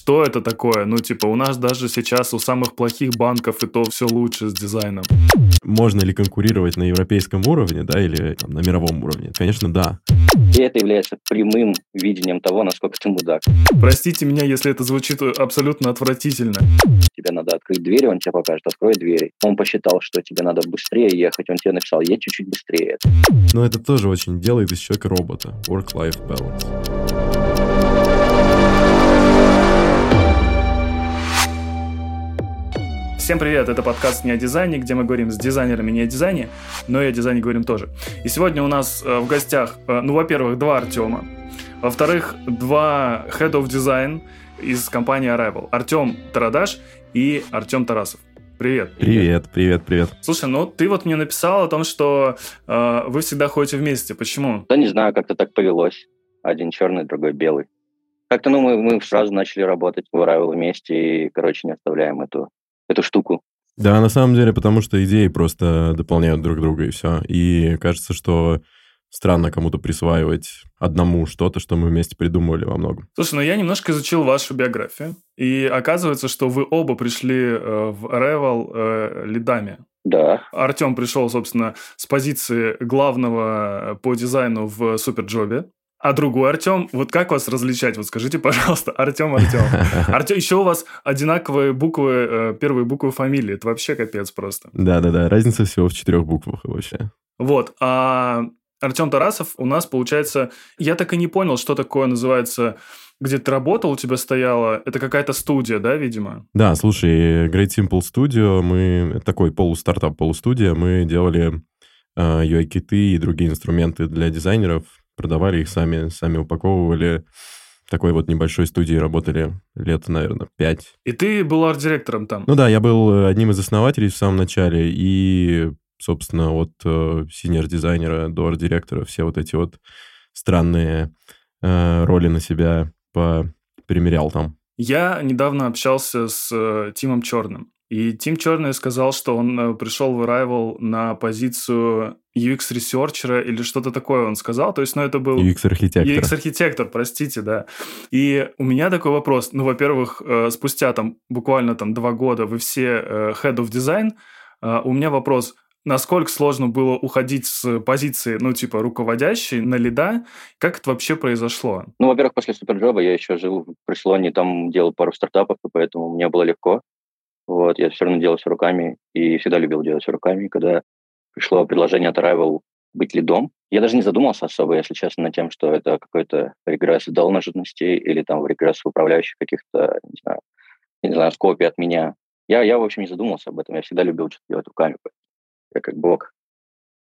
что это такое? Ну, типа, у нас даже сейчас у самых плохих банков и то все лучше с дизайном. Можно ли конкурировать на европейском уровне, да, или там, на мировом уровне? Конечно, да. И это является прямым видением того, насколько ты мудак. Простите меня, если это звучит абсолютно отвратительно. Тебе надо открыть дверь, он тебе покажет, открой двери. Он посчитал, что тебе надо быстрее ехать, он тебе написал, едь чуть-чуть быстрее. Но это тоже очень делает из человека робота. Work-life balance. Всем привет, это подкаст «Не о дизайне», где мы говорим с дизайнерами не о дизайне, но и о дизайне говорим тоже. И сегодня у нас э, в гостях, э, ну, во-первых, два Артема, во-вторых, два Head of Design из компании Arrival. Артем Тарадаш и Артем Тарасов. Привет. Привет, привет, привет. Слушай, ну ты вот мне написал о том, что э, вы всегда ходите вместе. Почему? Да не знаю, как-то так повелось. Один черный, другой белый. Как-то, ну, мы, мы сразу начали работать в Arrival вместе и, короче, не оставляем эту эту штуку. Да, на самом деле, потому что идеи просто дополняют друг друга, и все. И кажется, что странно кому-то присваивать одному что-то, что мы вместе придумывали во многом. Слушай, ну я немножко изучил вашу биографию, и оказывается, что вы оба пришли э, в Revel э, лидами. Да. Артем пришел, собственно, с позиции главного по дизайну в Суперджобе. А другой Артем, вот как вас различать? Вот скажите, пожалуйста, Артем, Артем. Артем, еще у вас одинаковые буквы, э, первые буквы фамилии. Это вообще капец просто. Да-да-да, разница всего в четырех буквах вообще. Вот, а Артем Тарасов у нас, получается, я так и не понял, что такое называется где ты работал, у тебя стояла, это какая-то студия, да, видимо? Да, слушай, Great Simple Studio, мы такой полустартап, полустудия, мы делали э, UI-киты и другие инструменты для дизайнеров, продавали их сами, сами упаковывали. Такой вот небольшой студии работали лет, наверное, пять. И ты был арт-директором там? Ну да, я был э, одним из основателей в самом начале, и, собственно, от э, senior-дизайнера до арт-директора все вот эти вот странные э, роли на себя примерял там. Я недавно общался с э, Тимом Черным. И Тим Черный сказал, что он э, пришел в Arrival на позицию UX-researcher а или что-то такое он сказал. То есть, ну, это был... UX-архитектор. UX-архитектор, простите, да. И у меня такой вопрос. Ну, во-первых, э, спустя там буквально там два года вы все э, Head of Design. У меня вопрос. Насколько сложно было уходить с позиции, ну, типа, руководящей на лида? Как это вообще произошло? Ну, во-первых, после Суперджоба я еще жил в Барселоне, там делал пару стартапов, и поэтому мне было легко. Вот, я все равно делал все руками и всегда любил делать все руками. Когда пришло предложение от Arrival быть лидом, я даже не задумался особо, если честно, над тем, что это какой-то регресс в должностности или там регресс в управляющих каких-то, не знаю, не знаю, скопий от меня. Я, я, в общем, не задумался об этом. Я всегда любил что-то делать руками. Я как бог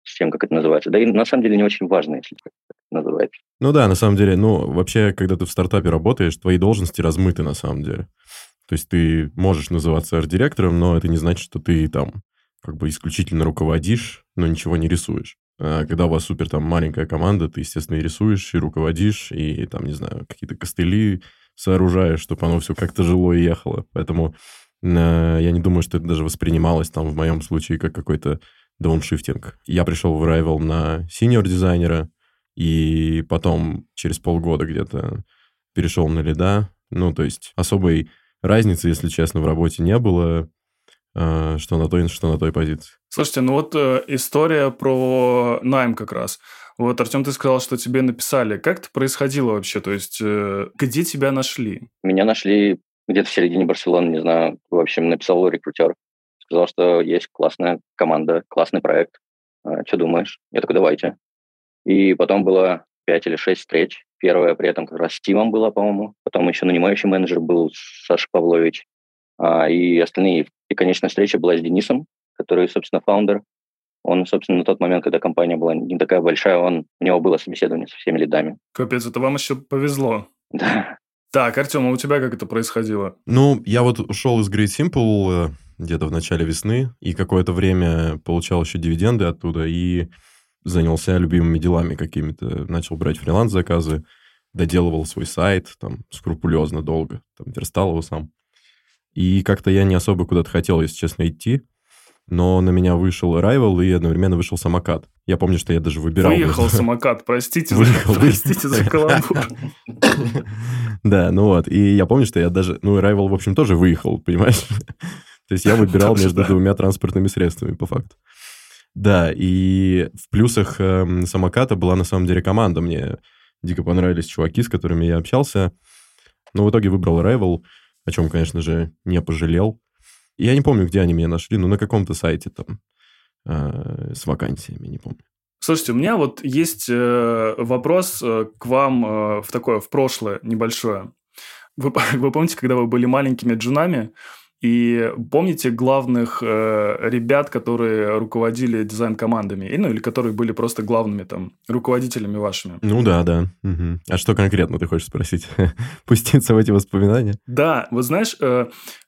с тем, как это называется. Да и на самом деле не очень важно, если это называется. Ну да, на самом деле, ну, вообще, когда ты в стартапе работаешь, твои должности размыты на самом деле. То есть ты можешь называться арт-директором, но это не значит, что ты там как бы исключительно руководишь, но ничего не рисуешь. А когда у вас супер там маленькая команда, ты, естественно, и рисуешь, и руководишь, и там, не знаю, какие-то костыли сооружаешь, чтобы оно все как-то жило и ехало. Поэтому э, я не думаю, что это даже воспринималось там в моем случае как какой-то дауншифтинг. Я пришел в Rival на синьор-дизайнера, и потом через полгода где-то перешел на лида. Ну, то есть особой разницы, если честно, в работе не было, а, что на той, что на той позиции. Слушайте, ну вот э, история про найм как раз. Вот, Артем, ты сказал, что тебе написали. Как это происходило вообще? То есть, э, где тебя нашли? Меня нашли где-то в середине Барселоны, не знаю. В общем, написал рекрутер. Сказал, что есть классная команда, классный проект. Что думаешь? Я такой, давайте. И потом было пять или шесть встреч. Первая при этом как раз с Тимом была, по-моему. Потом еще нанимающий менеджер был Саша Павлович. А, и остальные. И конечная встреча была с Денисом, который, собственно, фаундер. Он, собственно, на тот момент, когда компания была не такая большая, он, у него было собеседование со всеми лидами. Капец, это вам еще повезло. Да. Так, Артем, а у тебя как это происходило? Ну, я вот ушел из Great Simple э, где-то в начале весны, и какое-то время получал еще дивиденды оттуда, и занялся любимыми делами какими-то, начал брать фриланс-заказы, доделывал свой сайт, там, скрупулезно, долго, там, верстал его сам. И как-то я не особо куда-то хотел, если честно, идти. но на меня вышел Rival и одновременно вышел самокат. Я помню, что я даже выбирал... Выехал самокат, простите, Выехал, за, простите за каламбур. Да, ну вот, и я помню, что я даже... Ну, Rival, в общем, тоже выехал, понимаешь? То есть я выбирал между двумя транспортными средствами, по факту. Да, и в плюсах э, самоката была на самом деле команда. Мне дико понравились чуваки, с которыми я общался. Но в итоге выбрал Rival, о чем, конечно же, не пожалел. Я не помню, где они меня нашли, но на каком-то сайте там э, с вакансиями, не помню. Слушайте, у меня вот есть э, вопрос э, к вам э, в такое, в прошлое небольшое. Вы, вы помните, когда вы были маленькими джунами, и помните главных э, ребят, которые руководили дизайн-командами, ну или которые были просто главными там руководителями вашими? Ну да, да. Угу. А что конкретно ты хочешь спросить? Пуститься в эти воспоминания? Да, вот знаешь, э,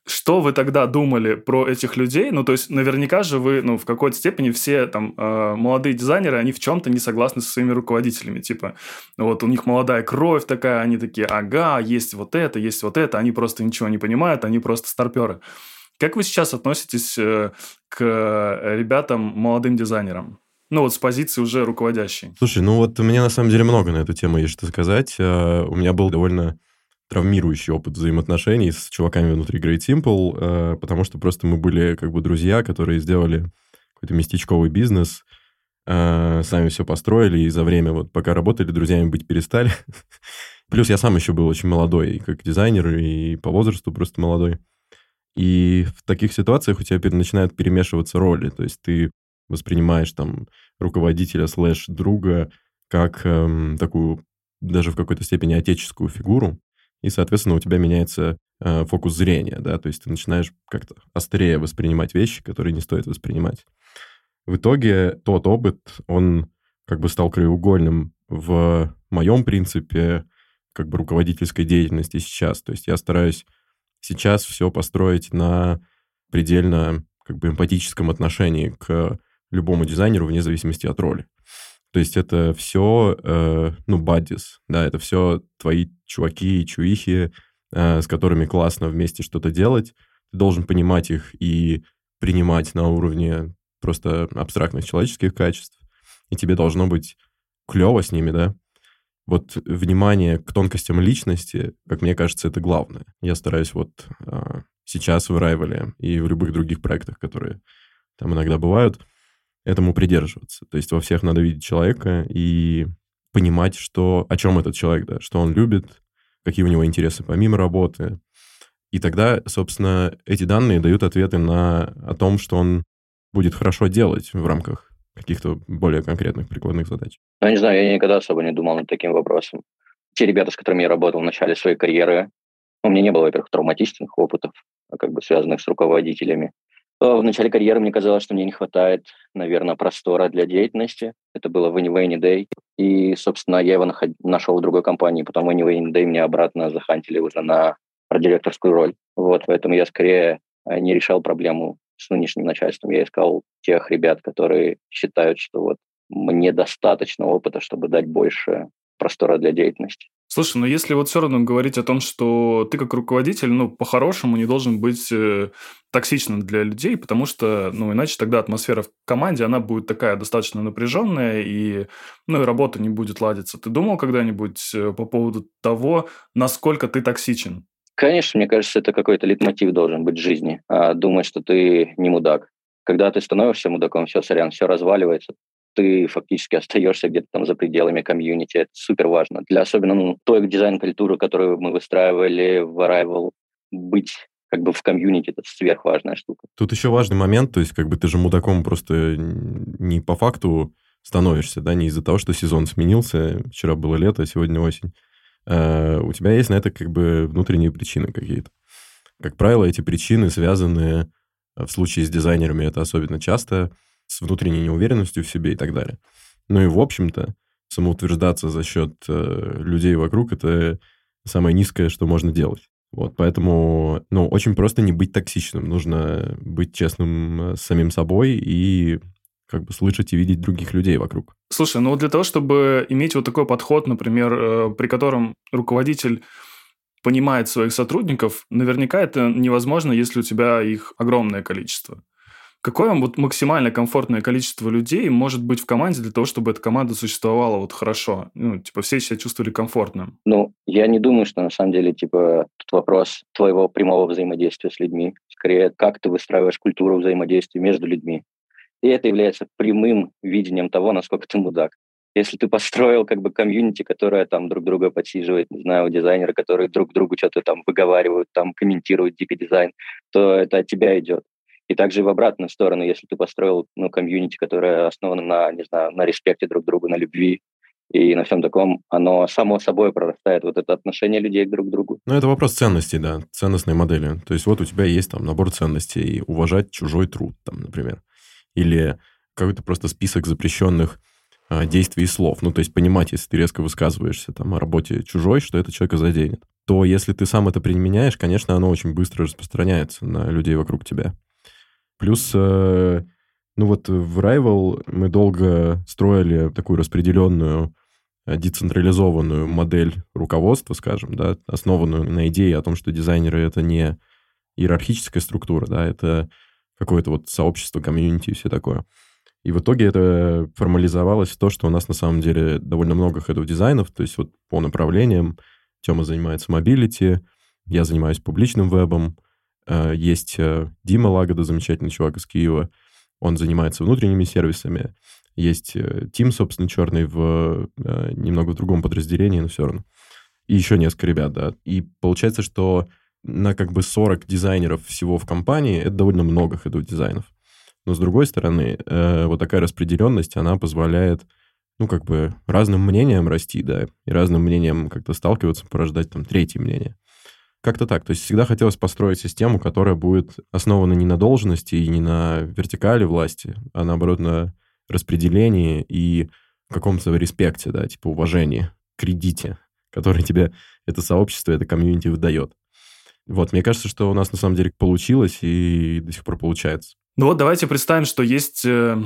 что вы тогда думали про этих людей? Ну то есть наверняка же вы, ну в какой-то степени все там э, молодые дизайнеры, они в чем-то не согласны со своими руководителями. Типа, вот у них молодая кровь такая, они такие, ага, есть вот это, есть вот это, они просто ничего не понимают, они просто старперы. Как вы сейчас относитесь э, к ребятам, молодым дизайнерам? Ну, вот с позиции уже руководящей. Слушай, ну вот у меня на самом деле много на эту тему есть что сказать. Э, у меня был довольно травмирующий опыт взаимоотношений с чуваками внутри Great Simple, э, потому что просто мы были как бы друзья, которые сделали какой-то местечковый бизнес, сами все построили, и за время, вот пока работали, друзьями быть перестали. Плюс я сам еще был очень молодой, как дизайнер, и по возрасту просто молодой. И в таких ситуациях у тебя начинают перемешиваться роли. То есть ты воспринимаешь там руководителя слэш друга как эм, такую даже в какой-то степени отеческую фигуру, и, соответственно, у тебя меняется э, фокус зрения, да, то есть ты начинаешь как-то острее воспринимать вещи, которые не стоит воспринимать. В итоге тот опыт, он как бы стал краеугольным в моем принципе как бы руководительской деятельности сейчас. То есть я стараюсь сейчас все построить на предельно как бы эмпатическом отношении к любому дизайнеру вне зависимости от роли. То есть это все, э, ну, баддис, да, это все твои чуваки и чуихи, э, с которыми классно вместе что-то делать. Ты должен понимать их и принимать на уровне просто абстрактных человеческих качеств. И тебе должно быть клево с ними, да вот внимание к тонкостям личности, как мне кажется, это главное. Я стараюсь вот а, сейчас в Rival и в любых других проектах, которые там иногда бывают, этому придерживаться. То есть во всех надо видеть человека и понимать, что, о чем этот человек, да, что он любит, какие у него интересы помимо работы. И тогда, собственно, эти данные дают ответы на о том, что он будет хорошо делать в рамках каких-то более конкретных прикладных задач? Ну, я не знаю, я никогда особо не думал над таким вопросом. Те ребята, с которыми я работал в начале своей карьеры, ну, у меня не было, во-первых, травматичных опытов, а как бы связанных с руководителями. В начале карьеры мне казалось, что мне не хватает, наверное, простора для деятельности. Это было в Anyway Any Day. И, собственно, я его наход... нашел в другой компании. Потом в Anyway Any Day меня обратно захантили уже на директорскую роль. Вот, поэтому я скорее э, не решал проблему с нынешним начальством. Я искал тех ребят, которые считают, что вот мне достаточно опыта, чтобы дать больше простора для деятельности. Слушай, но если вот все равно говорить о том, что ты как руководитель, ну, по-хорошему не должен быть э, токсичным для людей, потому что, ну, иначе тогда атмосфера в команде, она будет такая достаточно напряженная, и, ну, и работа не будет ладиться. Ты думал когда-нибудь э, по поводу того, насколько ты токсичен? Конечно, мне кажется, это какой-то литмотив должен быть в жизни. А думать, что ты не мудак. Когда ты становишься мудаком, все, сорян, все разваливается, ты фактически остаешься где-то там за пределами комьюнити. Это супер важно. Для особенно ну, той дизайн-культуры, которую мы выстраивали в Arrival, быть как бы в комьюнити это сверхважная штука. Тут еще важный момент, то есть как бы ты же мудаком просто не по факту становишься, да, не из-за того, что сезон сменился, вчера было лето, сегодня осень, Э, у тебя есть на это как бы внутренние причины какие-то. Как правило, эти причины связаны э, в случае с дизайнерами, это особенно часто, с внутренней неуверенностью в себе и так далее. Ну и, в общем-то, самоутверждаться за счет э, людей вокруг – это самое низкое, что можно делать. Вот, поэтому, ну, очень просто не быть токсичным. Нужно быть честным с самим собой и как бы слышать и видеть других людей вокруг. Слушай, ну для того, чтобы иметь вот такой подход, например, э, при котором руководитель понимает своих сотрудников, наверняка это невозможно, если у тебя их огромное количество. Какое вот максимально комфортное количество людей может быть в команде для того, чтобы эта команда существовала вот хорошо? Ну, типа, все себя чувствовали комфортно. Ну, я не думаю, что на самом деле, типа, тут вопрос твоего прямого взаимодействия с людьми. Скорее, как ты выстраиваешь культуру взаимодействия между людьми. И это является прямым видением того, насколько ты мудак. Если ты построил как бы комьюнити, которое там друг друга подсиживает, не знаю, дизайнеры, которые друг другу что-то там выговаривают, там комментируют DP-дизайн, то это от тебя идет. И также в обратную сторону, если ты построил ну, комьюнити, которое основано на, не знаю, на респекте друг другу, на любви и на всем таком, оно само собой прорастает, вот это отношение людей друг к другу. Ну, это вопрос ценностей, да, ценностной модели. То есть вот у тебя есть там набор ценностей, уважать чужой труд, там, например. Или какой-то просто список запрещенных а, действий и слов. Ну, то есть понимать, если ты резко высказываешься там о работе чужой, что это человека заденет. То если ты сам это применяешь, конечно, оно очень быстро распространяется на людей вокруг тебя. Плюс, э, ну вот в Rival мы долго строили такую распределенную э, децентрализованную модель руководства, скажем, да, основанную на идее о том, что дизайнеры — это не иерархическая структура, да, это какое-то вот сообщество, community и все такое. И в итоге это формализовалось в то, что у нас на самом деле довольно много head of дизайнов, то есть вот по направлениям. Тёма занимается mobility, я занимаюсь публичным вебом, есть э, Дима Лагода, замечательный чувак из Киева. Он занимается внутренними сервисами. Есть э, Тим, собственно, Черный в немного в другом подразделении, но все равно. И еще несколько ребят, да. И получается, что на как бы 40 дизайнеров всего в компании это довольно много ходов дизайнов. Но с другой стороны, вот такая распределенность, она позволяет, ну, как бы разным мнениям расти, да, и разным мнениям как-то сталкиваться, порождать там третье мнение. Как-то так. То есть всегда хотелось построить систему, которая будет основана не на должности и не на вертикали власти, а наоборот на распределении и каком-то респекте, да, типа уважении, кредите, который тебе это сообщество, это комьюнити выдает. Вот, мне кажется, что у нас на самом деле получилось и до сих пор получается. Ну вот давайте представим, что есть э,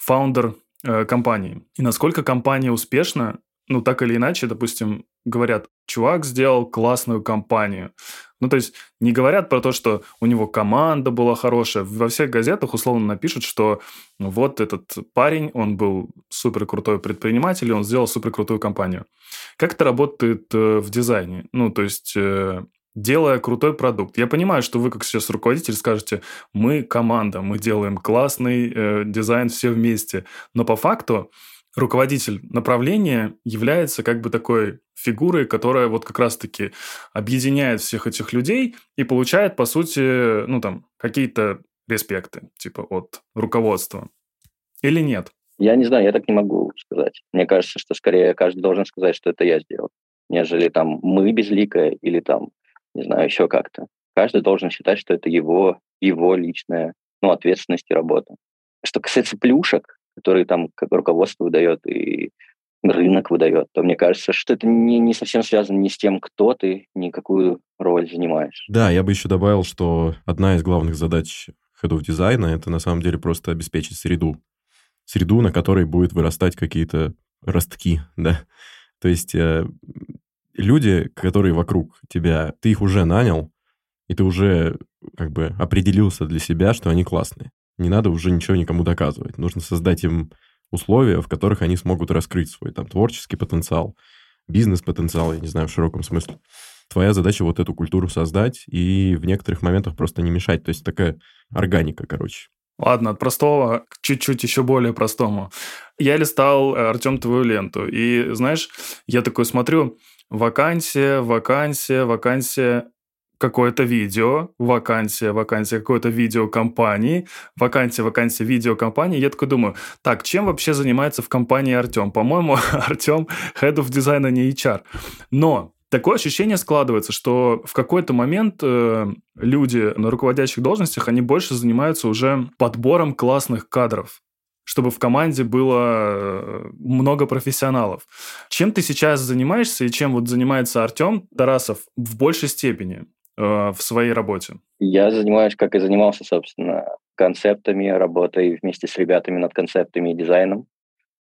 фаундер э, компании. И насколько компания успешна, ну так или иначе, допустим, говорят, чувак сделал классную компанию. Ну, то есть не говорят про то, что у него команда была хорошая. Во всех газетах условно напишут, что вот этот парень, он был супер крутой предприниматель, и он сделал супер крутую компанию. Как это работает э, в дизайне? Ну, то есть э, делая крутой продукт. Я понимаю, что вы, как сейчас руководитель, скажете, мы команда, мы делаем классный э, дизайн все вместе. Но по факту руководитель направления является как бы такой фигурой, которая вот как раз-таки объединяет всех этих людей и получает, по сути, ну там, какие-то респекты, типа, от руководства. Или нет? Я не знаю, я так не могу сказать. Мне кажется, что скорее каждый должен сказать, что это я сделал, нежели там мы безликая или там, не знаю, еще как-то. Каждый должен считать, что это его, его личная ну, ответственность и работа. Что касается плюшек, которые там как руководство выдает и рынок выдает, то мне кажется, что это не, не совсем связано ни с тем, кто ты, ни какую роль занимаешь. Да, я бы еще добавил, что одна из главных задач ходов дизайна — это на самом деле просто обеспечить среду. Среду, на которой будет вырастать какие-то ростки, да. То есть э, люди, которые вокруг тебя, ты их уже нанял, и ты уже как бы определился для себя, что они классные не надо уже ничего никому доказывать. Нужно создать им условия, в которых они смогут раскрыть свой там творческий потенциал, бизнес-потенциал, я не знаю, в широком смысле. Твоя задача вот эту культуру создать и в некоторых моментах просто не мешать. То есть такая органика, короче. Ладно, от простого к чуть-чуть еще более простому. Я листал, э, Артем, твою ленту, и, знаешь, я такой смотрю, вакансия, вакансия, вакансия, какое-то видео, вакансия, вакансия какой-то видео компании, вакансия, вакансия видео компании. Я такой думаю, так, чем вообще занимается в компании Артем? По-моему, Артем head of design, а не HR. Но такое ощущение складывается, что в какой-то момент э, люди на руководящих должностях, они больше занимаются уже подбором классных кадров чтобы в команде было э, много профессионалов. Чем ты сейчас занимаешься и чем вот занимается Артем Тарасов в большей степени? Э, в своей работе? Я занимаюсь, как и занимался, собственно, концептами, работой вместе с ребятами над концептами и дизайном.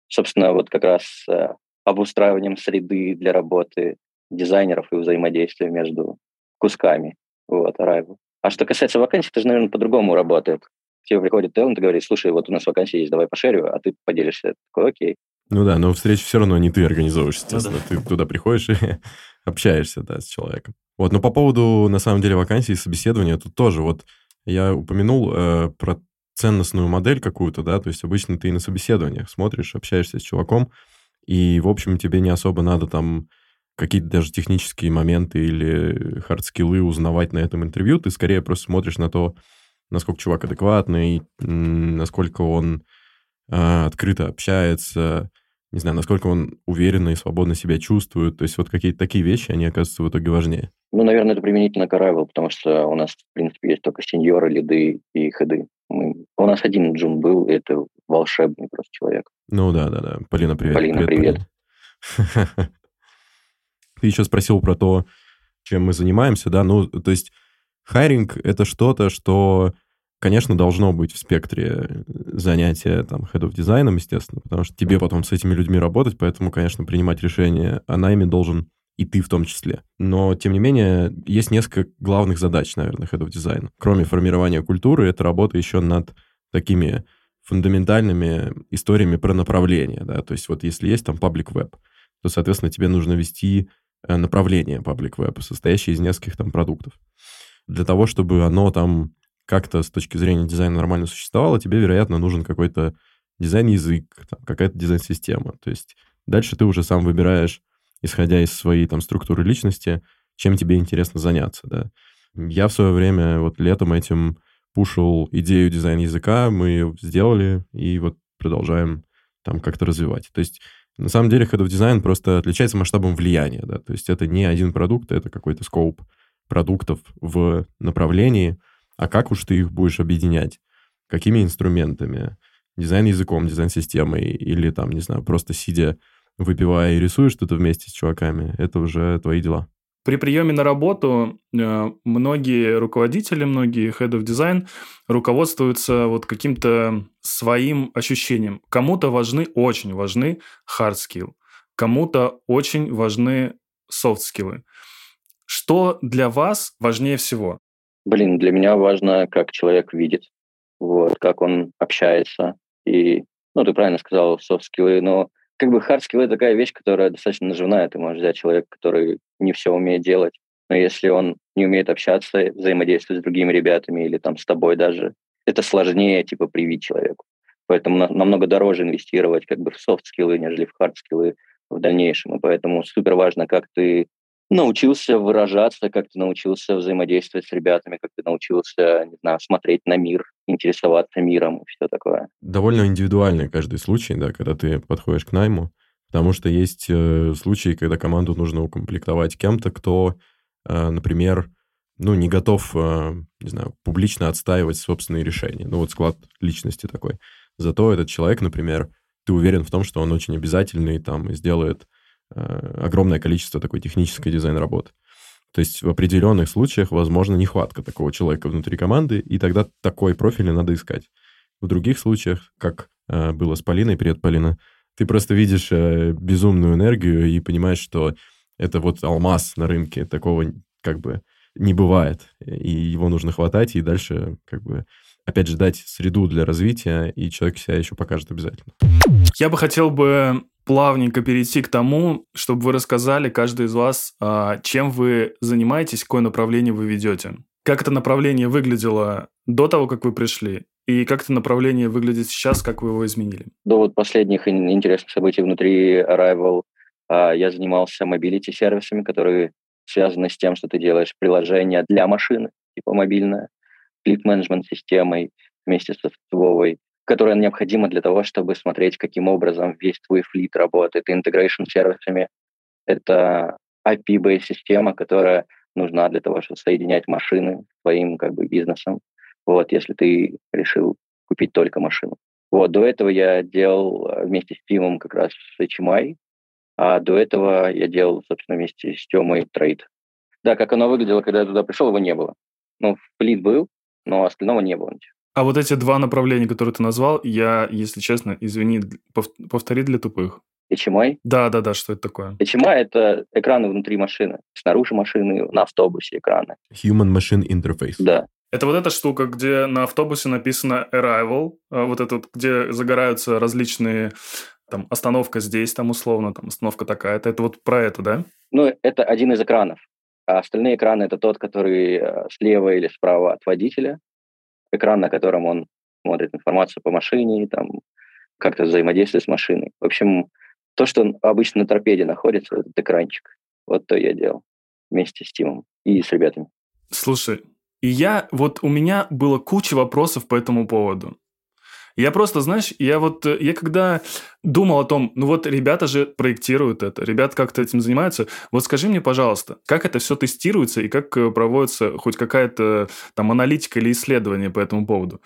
Собственно, вот как раз э, обустраиванием среды для работы дизайнеров и взаимодействия между кусками. Вот, Arrival. А что касается вакансий, это же, наверное, по-другому работает. к тебе приходит талант и говорит, слушай, вот у нас вакансия есть, давай пошерю, а ты поделишься. Такой, окей. Ну да, но встречу все равно не ты организовываешь, естественно. Ну, да. Ты туда приходишь и общаешься, да, с человеком. Вот, но по поводу, на самом деле, вакансий и собеседования, тут тоже. Вот я упомянул э, про ценностную модель какую-то, да, то есть обычно ты на собеседованиях смотришь, общаешься с чуваком, и, в общем, тебе не особо надо там какие-то даже технические моменты или хардскиллы узнавать на этом интервью, ты скорее просто смотришь на то, насколько чувак адекватный, насколько он э, открыто общается, не знаю, насколько он уверенно и свободно себя чувствует. То есть вот какие-то такие вещи, они оказываются в итоге важнее. Ну, наверное, это применительно к Arrival, потому что у нас, в принципе, есть только сеньоры, лиды и хеды. Мы... У нас один джун был, и это волшебный просто человек. Ну да, да, да. Полина, привет. Полина, привет. привет. Ты еще спросил про то, чем мы занимаемся, да, ну, то есть hiring — это что-то, что конечно, должно быть в спектре занятия head of дизайном, естественно, потому что тебе потом с этими людьми работать, поэтому, конечно, принимать решение о найме должен и ты в том числе. Но, тем не менее, есть несколько главных задач, наверное, of дизайна. Кроме формирования культуры, это работа еще над такими фундаментальными историями про направление, да, то есть вот если есть там public web, то, соответственно, тебе нужно вести э, направление public web, состоящее из нескольких там продуктов. Для того, чтобы оно там как-то с точки зрения дизайна нормально существовало, тебе, вероятно, нужен какой-то дизайн-язык, какая-то дизайн-система. То есть дальше ты уже сам выбираешь, исходя из своей там структуры личности, чем тебе интересно заняться, да. Я в свое время вот летом этим пушил идею дизайн-языка, мы ее сделали и вот продолжаем там как-то развивать. То есть на самом деле Head Design просто отличается масштабом влияния, да, то есть это не один продукт, это какой-то скоуп продуктов в направлении, а как уж ты их будешь объединять? Какими инструментами? Дизайн-языком, дизайн-системой или там, не знаю, просто сидя, выпивая и рисуешь что-то вместе с чуваками, это уже твои дела. При приеме на работу э, многие руководители, многие head of design руководствуются вот каким-то своим ощущением. Кому-то важны, очень важны hard skill, кому-то очень важны soft skills. Что для вас важнее всего? Блин, для меня важно, как человек видит, вот, как он общается. И, ну, ты правильно сказал, софт-скиллы, но как бы хард-скиллы такая вещь, которая достаточно наживная. Ты можешь взять человека, который не все умеет делать, но если он не умеет общаться, взаимодействовать с другими ребятами или там с тобой даже, это сложнее, типа, привить человеку. Поэтому намного дороже инвестировать как бы в софт-скиллы, нежели в хард-скиллы в дальнейшем. И поэтому супер важно, как ты научился выражаться, как ты научился взаимодействовать с ребятами, как ты научился, не знаю, смотреть на мир, интересоваться миром и все такое. Довольно индивидуальный каждый случай, да, когда ты подходишь к найму, потому что есть э, случаи, когда команду нужно укомплектовать кем-то, кто, э, например, ну, не готов, э, не знаю, публично отстаивать собственные решения. Ну, вот склад личности такой. Зато этот человек, например, ты уверен в том, что он очень обязательный, там, сделает Э, огромное количество такой технической дизайн-работы. То есть в определенных случаях, возможно, нехватка такого человека внутри команды, и тогда такой профиль надо искать. В других случаях, как э, было с Полиной, привет, Полина, ты просто видишь э, безумную энергию и понимаешь, что это вот алмаз на рынке, такого как бы не бывает, и его нужно хватать, и дальше как бы опять же дать среду для развития, и человек себя еще покажет обязательно. Я бы хотел бы плавненько перейти к тому, чтобы вы рассказали, каждый из вас, а, чем вы занимаетесь, какое направление вы ведете. Как это направление выглядело до того, как вы пришли, и как это направление выглядит сейчас, как вы его изменили? До вот последних интересных событий внутри Arrival а, я занимался мобилити-сервисами, которые связаны с тем, что ты делаешь приложение для машины, типа мобильное, флит-менеджмент-системой вместе со Вовой, которая необходима для того, чтобы смотреть, каким образом весь твой флит работает. Integration сервисами — это IP-based система, которая нужна для того, чтобы соединять машины с твоим как бы, бизнесом. Вот, если ты решил купить только машину. Вот, до этого я делал э, вместе с Тимом как раз HMI, а до этого я делал, собственно, вместе с Тёмой трейд. Да, как оно выглядело, когда я туда пришел, его не было. Ну, флит был, но остального не было ничего. А вот эти два направления, которые ты назвал, я, если честно, извини, повтори для тупых. HMI? Да, да, да, что это такое? HMI — это экраны внутри машины, снаружи машины, на автобусе экраны. Human Machine Interface. Да. Это вот эта штука, где на автобусе написано arrival, а вот это вот, где загораются различные там остановка здесь, там условно, там остановка такая-то. Это вот про это, да? Ну, это один из экранов. А остальные экраны это тот, который э, слева или справа от водителя. Экран, на котором он смотрит информацию по машине, там как-то взаимодействует с машиной. В общем, то, что обычно на торпеде находится, этот экранчик. Вот то я делал вместе с Тимом и с ребятами. Слушай, и я, вот у меня было куча вопросов по этому поводу. Я просто, знаешь, я вот, э, я когда думал о том, ну вот ребята же проектируют это, ребята как-то этим занимаются, вот скажи мне, пожалуйста, как это все тестируется и как э, проводится хоть какая-то там аналитика или исследование по этому поводу?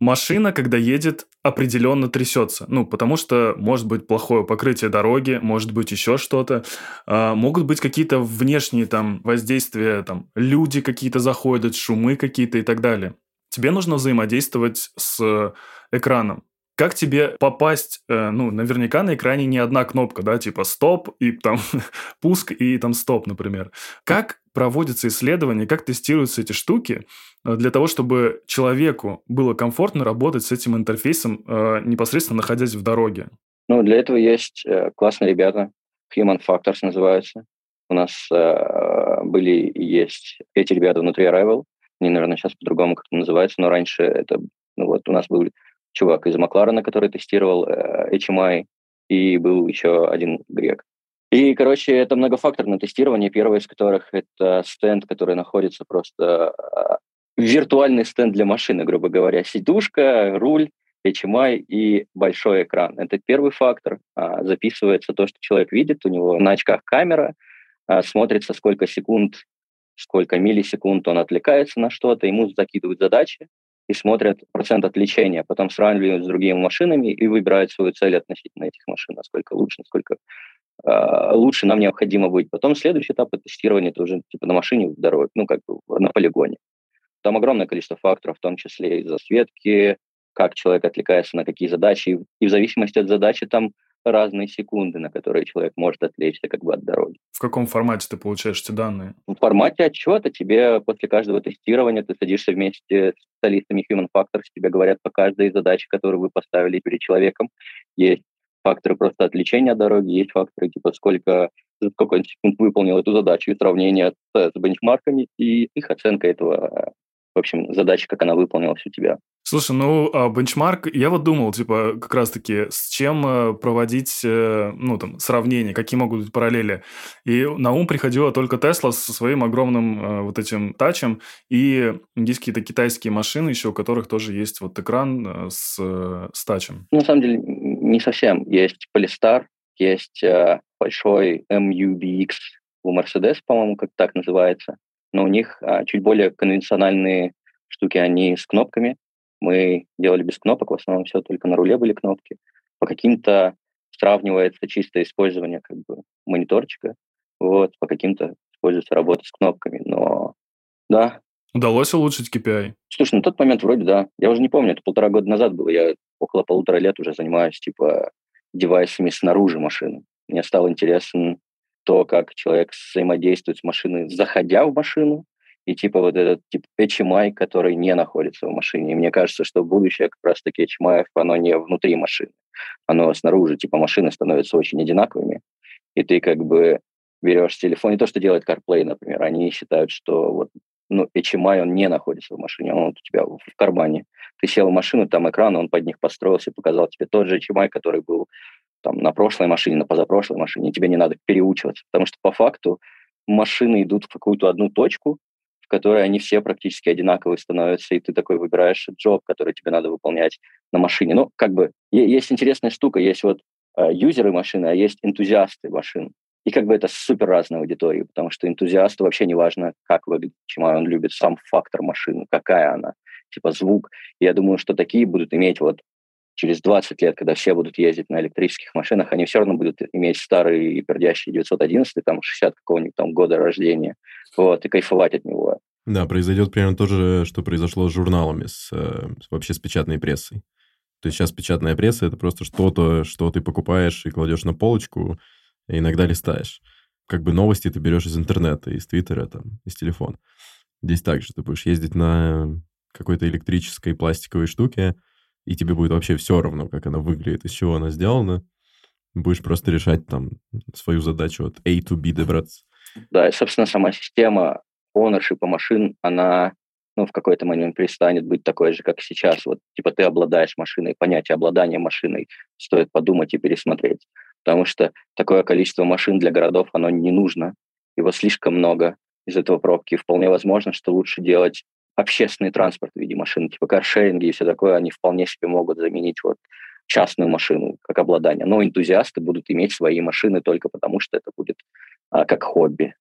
машина, когда едет, определенно трясется. Ну, потому что может быть плохое покрытие дороги, может быть еще что-то. А, могут быть какие-то внешние там воздействия, там люди какие-то заходят, шумы какие-то и так далее. Тебе нужно взаимодействовать с экраном. Как тебе попасть, э, ну, наверняка на экране не одна кнопка, да, типа стоп и там пуск и там стоп, например. Как проводятся исследования, как тестируются эти штуки э, для того, чтобы человеку было комфортно работать с этим интерфейсом, э, непосредственно находясь в дороге? Ну, для этого есть классные ребята, Human Factors называются. У нас были и есть эти ребята внутри Arrival, они, наверное, сейчас по-другому как-то называются, но раньше это, ну вот у нас был чувак из Макларена, который тестировал э, HMI, и был еще один грек. И, короче, это многофакторное тестирование, первое из которых это стенд, который находится просто э, виртуальный стенд для машины, грубо говоря, сидушка, руль, HMI и большой экран. Это первый фактор. А, записывается то, что человек видит, у него на очках камера, а, смотрится, сколько секунд сколько миллисекунд он отвлекается на что-то, ему закидывают задачи и смотрят процент отвлечения, потом сравнивают с другими машинами и выбирают свою цель относительно этих машин, насколько лучше, насколько э, лучше нам необходимо быть. Потом следующий этап тестирования это уже типа на машине в дороге, ну как бы на полигоне. Там огромное количество факторов, в том числе и засветки, как человек отвлекается на какие задачи, и в зависимости от задачи там разные секунды, на которые человек может отвлечься как бы от дороги. В каком формате ты получаешь эти данные? В формате отчета тебе после каждого тестирования ты садишься вместе с специалистами Human Factors, тебе говорят по каждой задаче, которую вы поставили перед человеком. Есть факторы просто отвлечения от дороги, есть факторы типа сколько за сколько секунд выполнил эту задачу и сравнение с, с бенчмарками и их оценка этого, в общем, задачи, как она выполнилась у тебя. Слушай, ну, а бенчмарк, я вот думал, типа, как раз-таки, с чем э, проводить, э, ну, там, сравнение, какие могут быть параллели. И на ум приходила только Тесла со своим огромным э, вот этим тачем, и есть какие-то китайские машины еще, у которых тоже есть вот экран с, с тачем. На самом деле, не совсем. Есть Polestar, есть большой MUBX у Mercedes, по-моему, как так называется, но у них а, чуть более конвенциональные штуки, они с кнопками, мы делали без кнопок, в основном все только на руле были кнопки. По каким-то сравнивается чистое использование как бы мониторчика, вот, по каким-то используется работа с кнопками, но да. Удалось улучшить KPI? Слушай, на тот момент вроде да. Я уже не помню, это полтора года назад было. Я около полутора лет уже занимаюсь типа девайсами снаружи машины. Мне стало интересно то, как человек взаимодействует с машиной, заходя в машину, и типа вот этот тип HMI, который не находится в машине. И мне кажется, что будущее как раз-таки HMI, оно не внутри машины, оно снаружи. Типа машины становятся очень одинаковыми, и ты как бы берешь телефон, не то, что делает CarPlay, например, они считают, что вот ну, HMI, он не находится в машине, он вот у тебя в кармане. Ты сел в машину, там экран, он под них построился, показал тебе тот же HMI, который был там на прошлой машине, на позапрошлой машине, тебе не надо переучиваться, потому что по факту машины идут в какую-то одну точку, в которой они все практически одинаковые становятся, и ты такой выбираешь джоб, который тебе надо выполнять на машине. Ну, как бы, есть интересная штука, есть вот э, юзеры машины, а есть энтузиасты машин. И как бы это супер разная аудитория, потому что энтузиасту вообще не важно, как выглядит, чему он любит сам фактор машины, какая она, типа звук. И я думаю, что такие будут иметь вот через 20 лет, когда все будут ездить на электрических машинах, они все равно будут иметь старый пердящий 911, там, 60 какого-нибудь там года рождения, вот, и кайфовать от него. Да, произойдет примерно то же, что произошло с журналами, с, э, вообще с печатной прессой. То есть сейчас печатная пресса — это просто что-то, что ты покупаешь и кладешь на полочку, и иногда листаешь. Как бы новости ты берешь из интернета, из твиттера, там, из телефона. Здесь также ты будешь ездить на какой-то электрической пластиковой штуке, и тебе будет вообще все равно, как она выглядит, из чего она сделана. Будешь просто решать там свою задачу от A to B добраться. Да, и, собственно, сама система ownership машин, она ну, в какой-то момент перестанет быть такой же, как сейчас. Вот, типа, ты обладаешь машиной, понятие обладания машиной стоит подумать и пересмотреть. Потому что такое количество машин для городов, оно не нужно. Его слишком много из этого пробки. Вполне возможно, что лучше делать общественный транспорт в виде машин, типа каршеринги и все такое, они вполне себе могут заменить вот частную машину как обладание. Но энтузиасты будут иметь свои машины только потому, что это будет а, как хобби.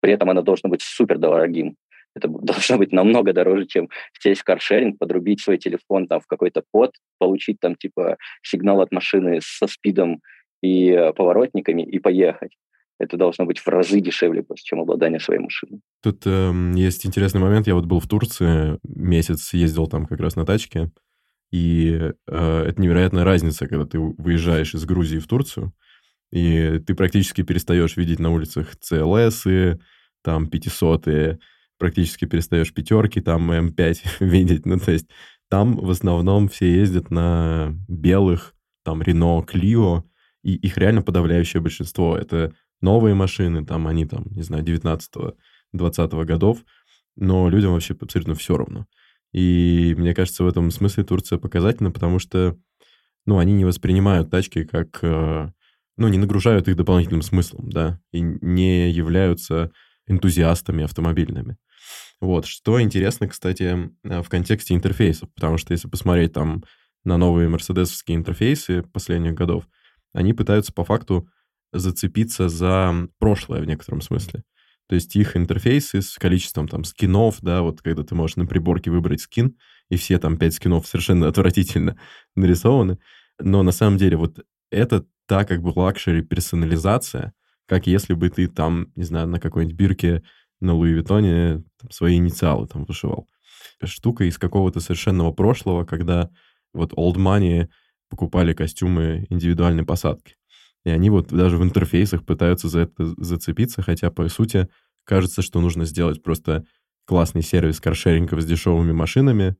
При этом оно должно быть супер дорогим. Это должно быть намного дороже, чем сесть в каршеринг, подрубить свой телефон там в какой-то под, получить там типа сигнал от машины со спидом и э, поворотниками и поехать это должно быть в разы дешевле, чем обладание своей машиной. Тут э, есть интересный момент. Я вот был в Турции, месяц ездил там как раз на тачке, и э, это невероятная разница, когда ты выезжаешь из Грузии в Турцию, и ты практически перестаешь видеть на улицах CLS, там 500 практически перестаешь пятерки, там М5 видеть. Ну, то есть там в основном все ездят на белых, там Renault Clio, и их реально подавляющее большинство. Это новые машины, там они там, не знаю, 19-20 годов, но людям вообще абсолютно все равно. И мне кажется, в этом смысле Турция показательна, потому что, ну, они не воспринимают тачки как, э, ну, не нагружают их дополнительным смыслом, да, и не являются энтузиастами автомобильными. Вот, что интересно, кстати, э, в контексте интерфейсов, потому что если посмотреть там на новые мерседесовские интерфейсы последних годов, они пытаются по факту зацепиться за прошлое в некотором смысле. То есть их интерфейсы с количеством там скинов, да, вот когда ты можешь на приборке выбрать скин, и все там пять скинов совершенно отвратительно нарисованы. Но на самом деле вот это та как бы luxury персонализация, как если бы ты там, не знаю, на какой-нибудь бирке на Луи Виттоне там, свои инициалы там вышивал. Штука из какого-то совершенного прошлого, когда вот old money покупали костюмы индивидуальной посадки. И они вот даже в интерфейсах пытаются за это зацепиться, хотя, по сути, кажется, что нужно сделать просто классный сервис каршерингов с дешевыми машинами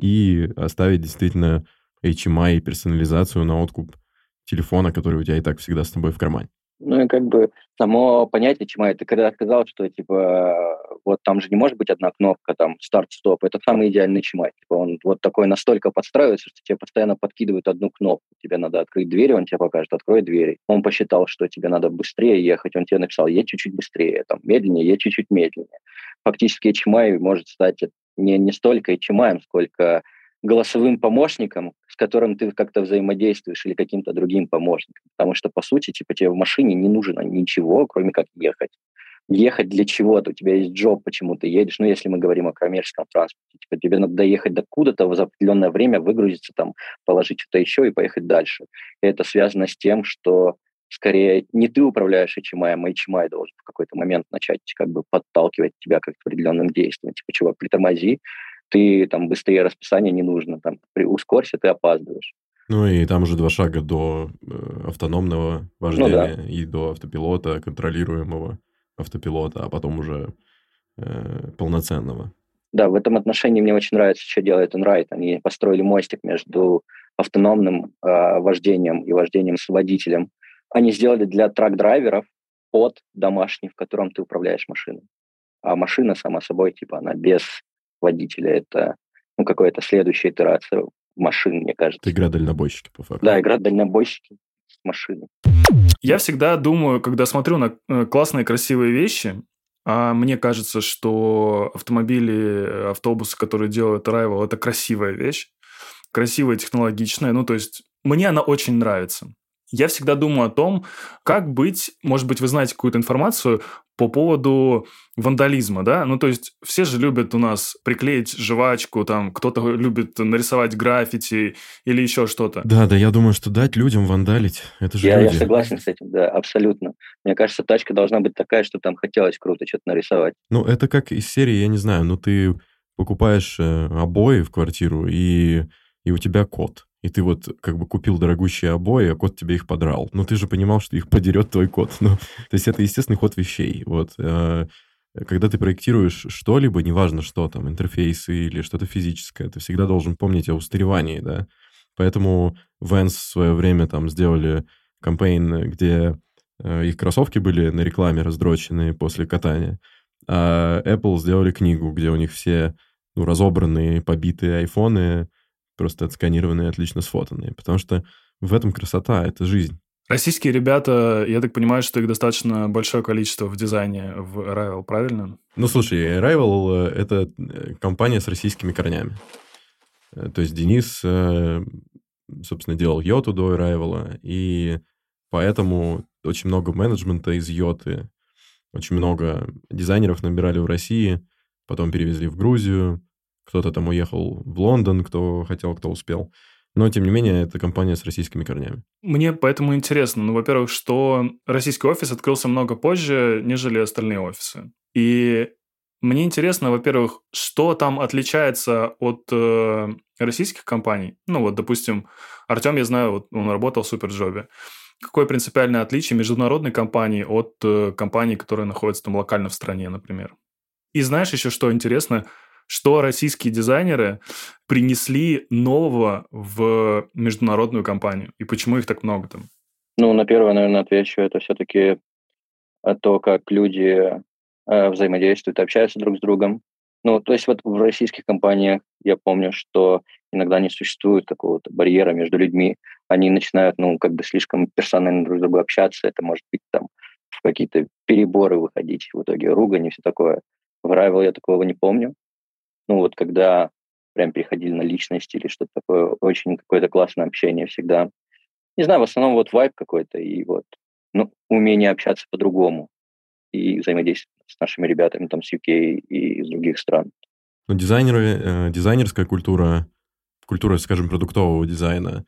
и оставить действительно HMI и персонализацию на откуп телефона, который у тебя и так всегда с тобой в кармане. Ну и как бы само понятие чема, ты когда сказал, что типа вот там же не может быть одна кнопка, там старт-стоп, это самый идеальный чемай. Типа он вот такой настолько подстраивается, что тебе постоянно подкидывают одну кнопку. Тебе надо открыть дверь, он тебе покажет, открой двери. Он посчитал, что тебе надо быстрее ехать, он тебе написал, едь чуть-чуть быстрее, там, медленнее, едь чуть-чуть медленнее. Фактически HMI может стать не, не столько HMI, сколько голосовым помощником, с которым ты как-то взаимодействуешь, или каким-то другим помощником. Потому что, по сути, типа, тебе в машине не нужно ничего, кроме как ехать. Ехать для чего-то. У тебя есть джоб, почему ты едешь. Ну, если мы говорим о коммерческом транспорте. Типа, тебе надо доехать до куда-то в определенное время, выгрузиться там, положить что-то еще и поехать дальше. И это связано с тем, что скорее не ты управляешь HMI, а HMI должен в какой-то момент начать как бы подталкивать тебя к определенным действиям. Типа, чувак, притормози, ты там быстрее расписания не нужно, там при ускорься, ты опаздываешь. Ну и там уже два шага до э, автономного вождения ну, да. и до автопилота, контролируемого автопилота, а потом уже э, полноценного. Да, в этом отношении мне очень нравится, что делает Enride. Они построили мостик между автономным э, вождением и вождением с водителем. Они сделали для трак-драйверов под домашний, в котором ты управляешь машиной. А машина, сама собой, типа, она без водителя. Это ну, какая-то следующая итерация машин, мне кажется. Это игра дальнобойщики, по факту. Да, игра дальнобойщики машины. Я всегда думаю, когда смотрю на э, классные, красивые вещи, а мне кажется, что автомобили, автобусы, которые делают Arrival, это красивая вещь, красивая, технологичная. Ну, то есть мне она очень нравится. Я всегда думаю о том, как быть, может быть, вы знаете какую-то информацию по поводу вандализма, да? Ну, то есть все же любят у нас приклеить жвачку, там кто-то любит нарисовать граффити или еще что-то. Да, да, я думаю, что дать людям вандалить, это же я, люди. Я согласен с этим, да, абсолютно. Мне кажется, тачка должна быть такая, что там хотелось круто что-то нарисовать. Ну, это как из серии, я не знаю, ну ты покупаешь э, обои в квартиру, и, и у тебя кот и ты вот как бы купил дорогущие обои, а кот тебе их подрал. Но ты же понимал, что их подерет твой кот. Ну, то есть это естественный ход вещей. Вот. Э, когда ты проектируешь что-либо, неважно что там, интерфейсы или что-то физическое, ты всегда должен помнить о устаревании, да. Поэтому Vans в свое время там сделали кампейн, где э, их кроссовки были на рекламе раздроченные после катания, а Apple сделали книгу, где у них все ну, разобранные, побитые айфоны, просто отсканированные, отлично сфотанные. Потому что в этом красота, это жизнь. Российские ребята, я так понимаю, что их достаточно большое количество в дизайне в Arrival, правильно? Ну, слушай, Arrival — это э, компания с российскими корнями. Э, то есть Денис, э, собственно, делал Йоту до Arrival, и поэтому очень много менеджмента из Йоты, очень много дизайнеров набирали в России, потом перевезли в Грузию, кто-то там уехал в Лондон, кто хотел, кто успел. Но, тем не менее, это компания с российскими корнями. Мне поэтому интересно, ну, во-первых, что российский офис открылся много позже, нежели остальные офисы. И мне интересно, во-первых, что там отличается от э, российских компаний. Ну, вот, допустим, Артем, я знаю, вот он работал в Суперджобе. Какое принципиальное отличие международной компании от э, компаний, которые находятся там локально в стране, например? И знаешь еще, что интересно – что российские дизайнеры принесли нового в международную компанию и почему их так много там? Ну, на первое, наверное, отвечу, это все-таки то, как люди э, взаимодействуют, общаются друг с другом. Ну, то есть вот в российских компаниях я помню, что иногда не существует какого-то барьера между людьми. Они начинают, ну, как бы слишком персонально друг с другом общаться. Это может быть там в какие-то переборы выходить, в итоге ругань и все такое. В Rival я такого не помню. Ну вот когда прям переходили на личность или что-то такое, очень какое-то классное общение всегда. Не знаю, в основном вот вайб какой-то и вот ну, умение общаться по-другому и взаимодействовать с нашими ребятами там с UK и из других стран. Ну, дизайнеры, э, дизайнерская культура, культура, скажем, продуктового дизайна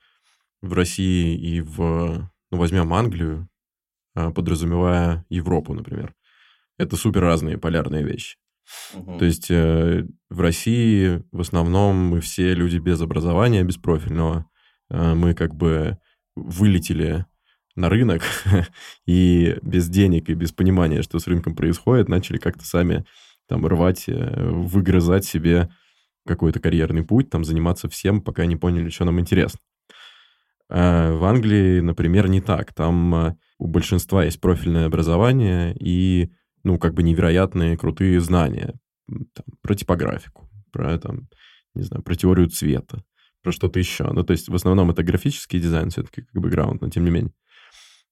в России и в, ну, возьмем Англию, э, подразумевая Европу, например. Это супер разные полярные вещи. Угу. То есть э, в России в основном мы все люди без образования, без профильного. Э, мы как бы вылетели на рынок и без денег и без понимания, что с рынком происходит, начали как-то сами там рвать, э, выгрызать себе какой-то карьерный путь, там заниматься всем, пока не поняли, что нам интересно. А в Англии, например, не так. Там э, у большинства есть профильное образование, и ну, как бы невероятные крутые знания там, про типографику, про, там, не знаю, про теорию цвета, про что-то еще. Ну, то есть в основном это графический дизайн все-таки, как бы граунд, но тем не менее.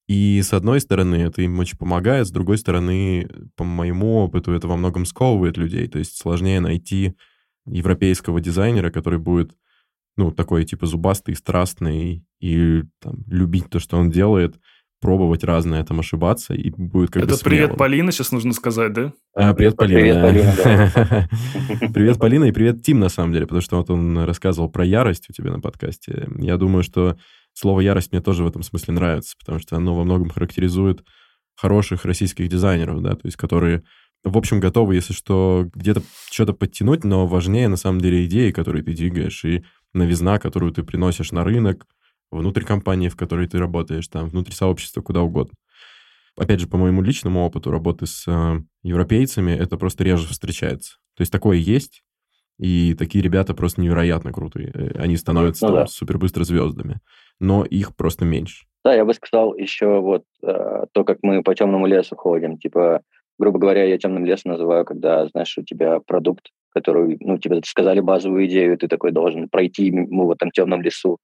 И с одной стороны, это им очень помогает, с другой стороны, по моему опыту, это во многом сковывает людей. То есть сложнее найти европейского дизайнера, который будет, ну, такой типа зубастый, страстный и там, любить то, что он делает, пробовать разное, там ошибаться, и будет как Это бы привет, Полина, сейчас нужно сказать, да? А, привет, Полина. Привет, Полина, Привет, Полина, и привет, Тим, на самом деле, потому что вот он рассказывал про ярость у тебя на подкасте. Я думаю, что слово «ярость» мне тоже в этом смысле нравится, потому что оно во многом характеризует хороших российских дизайнеров, да, то есть которые, в общем, готовы, если что, где-то что-то подтянуть, но важнее, на самом деле, идеи, которые ты двигаешь, и новизна, которую ты приносишь на рынок, внутрь компании, в которой ты работаешь, там, внутри сообщества, куда угодно. Опять же, по моему личному опыту работы с э, европейцами, это просто реже встречается. То есть такое есть, и такие ребята просто невероятно крутые. Э, они становятся ну, там да. супербыстро звездами, но их просто меньше. Да, я бы сказал еще вот э, то, как мы по темному лесу ходим. Типа, грубо говоря, я темным лесом называю, когда, знаешь, у тебя продукт, который, ну, тебе сказали базовую идею, ты такой должен пройти мы в этом темном лесу.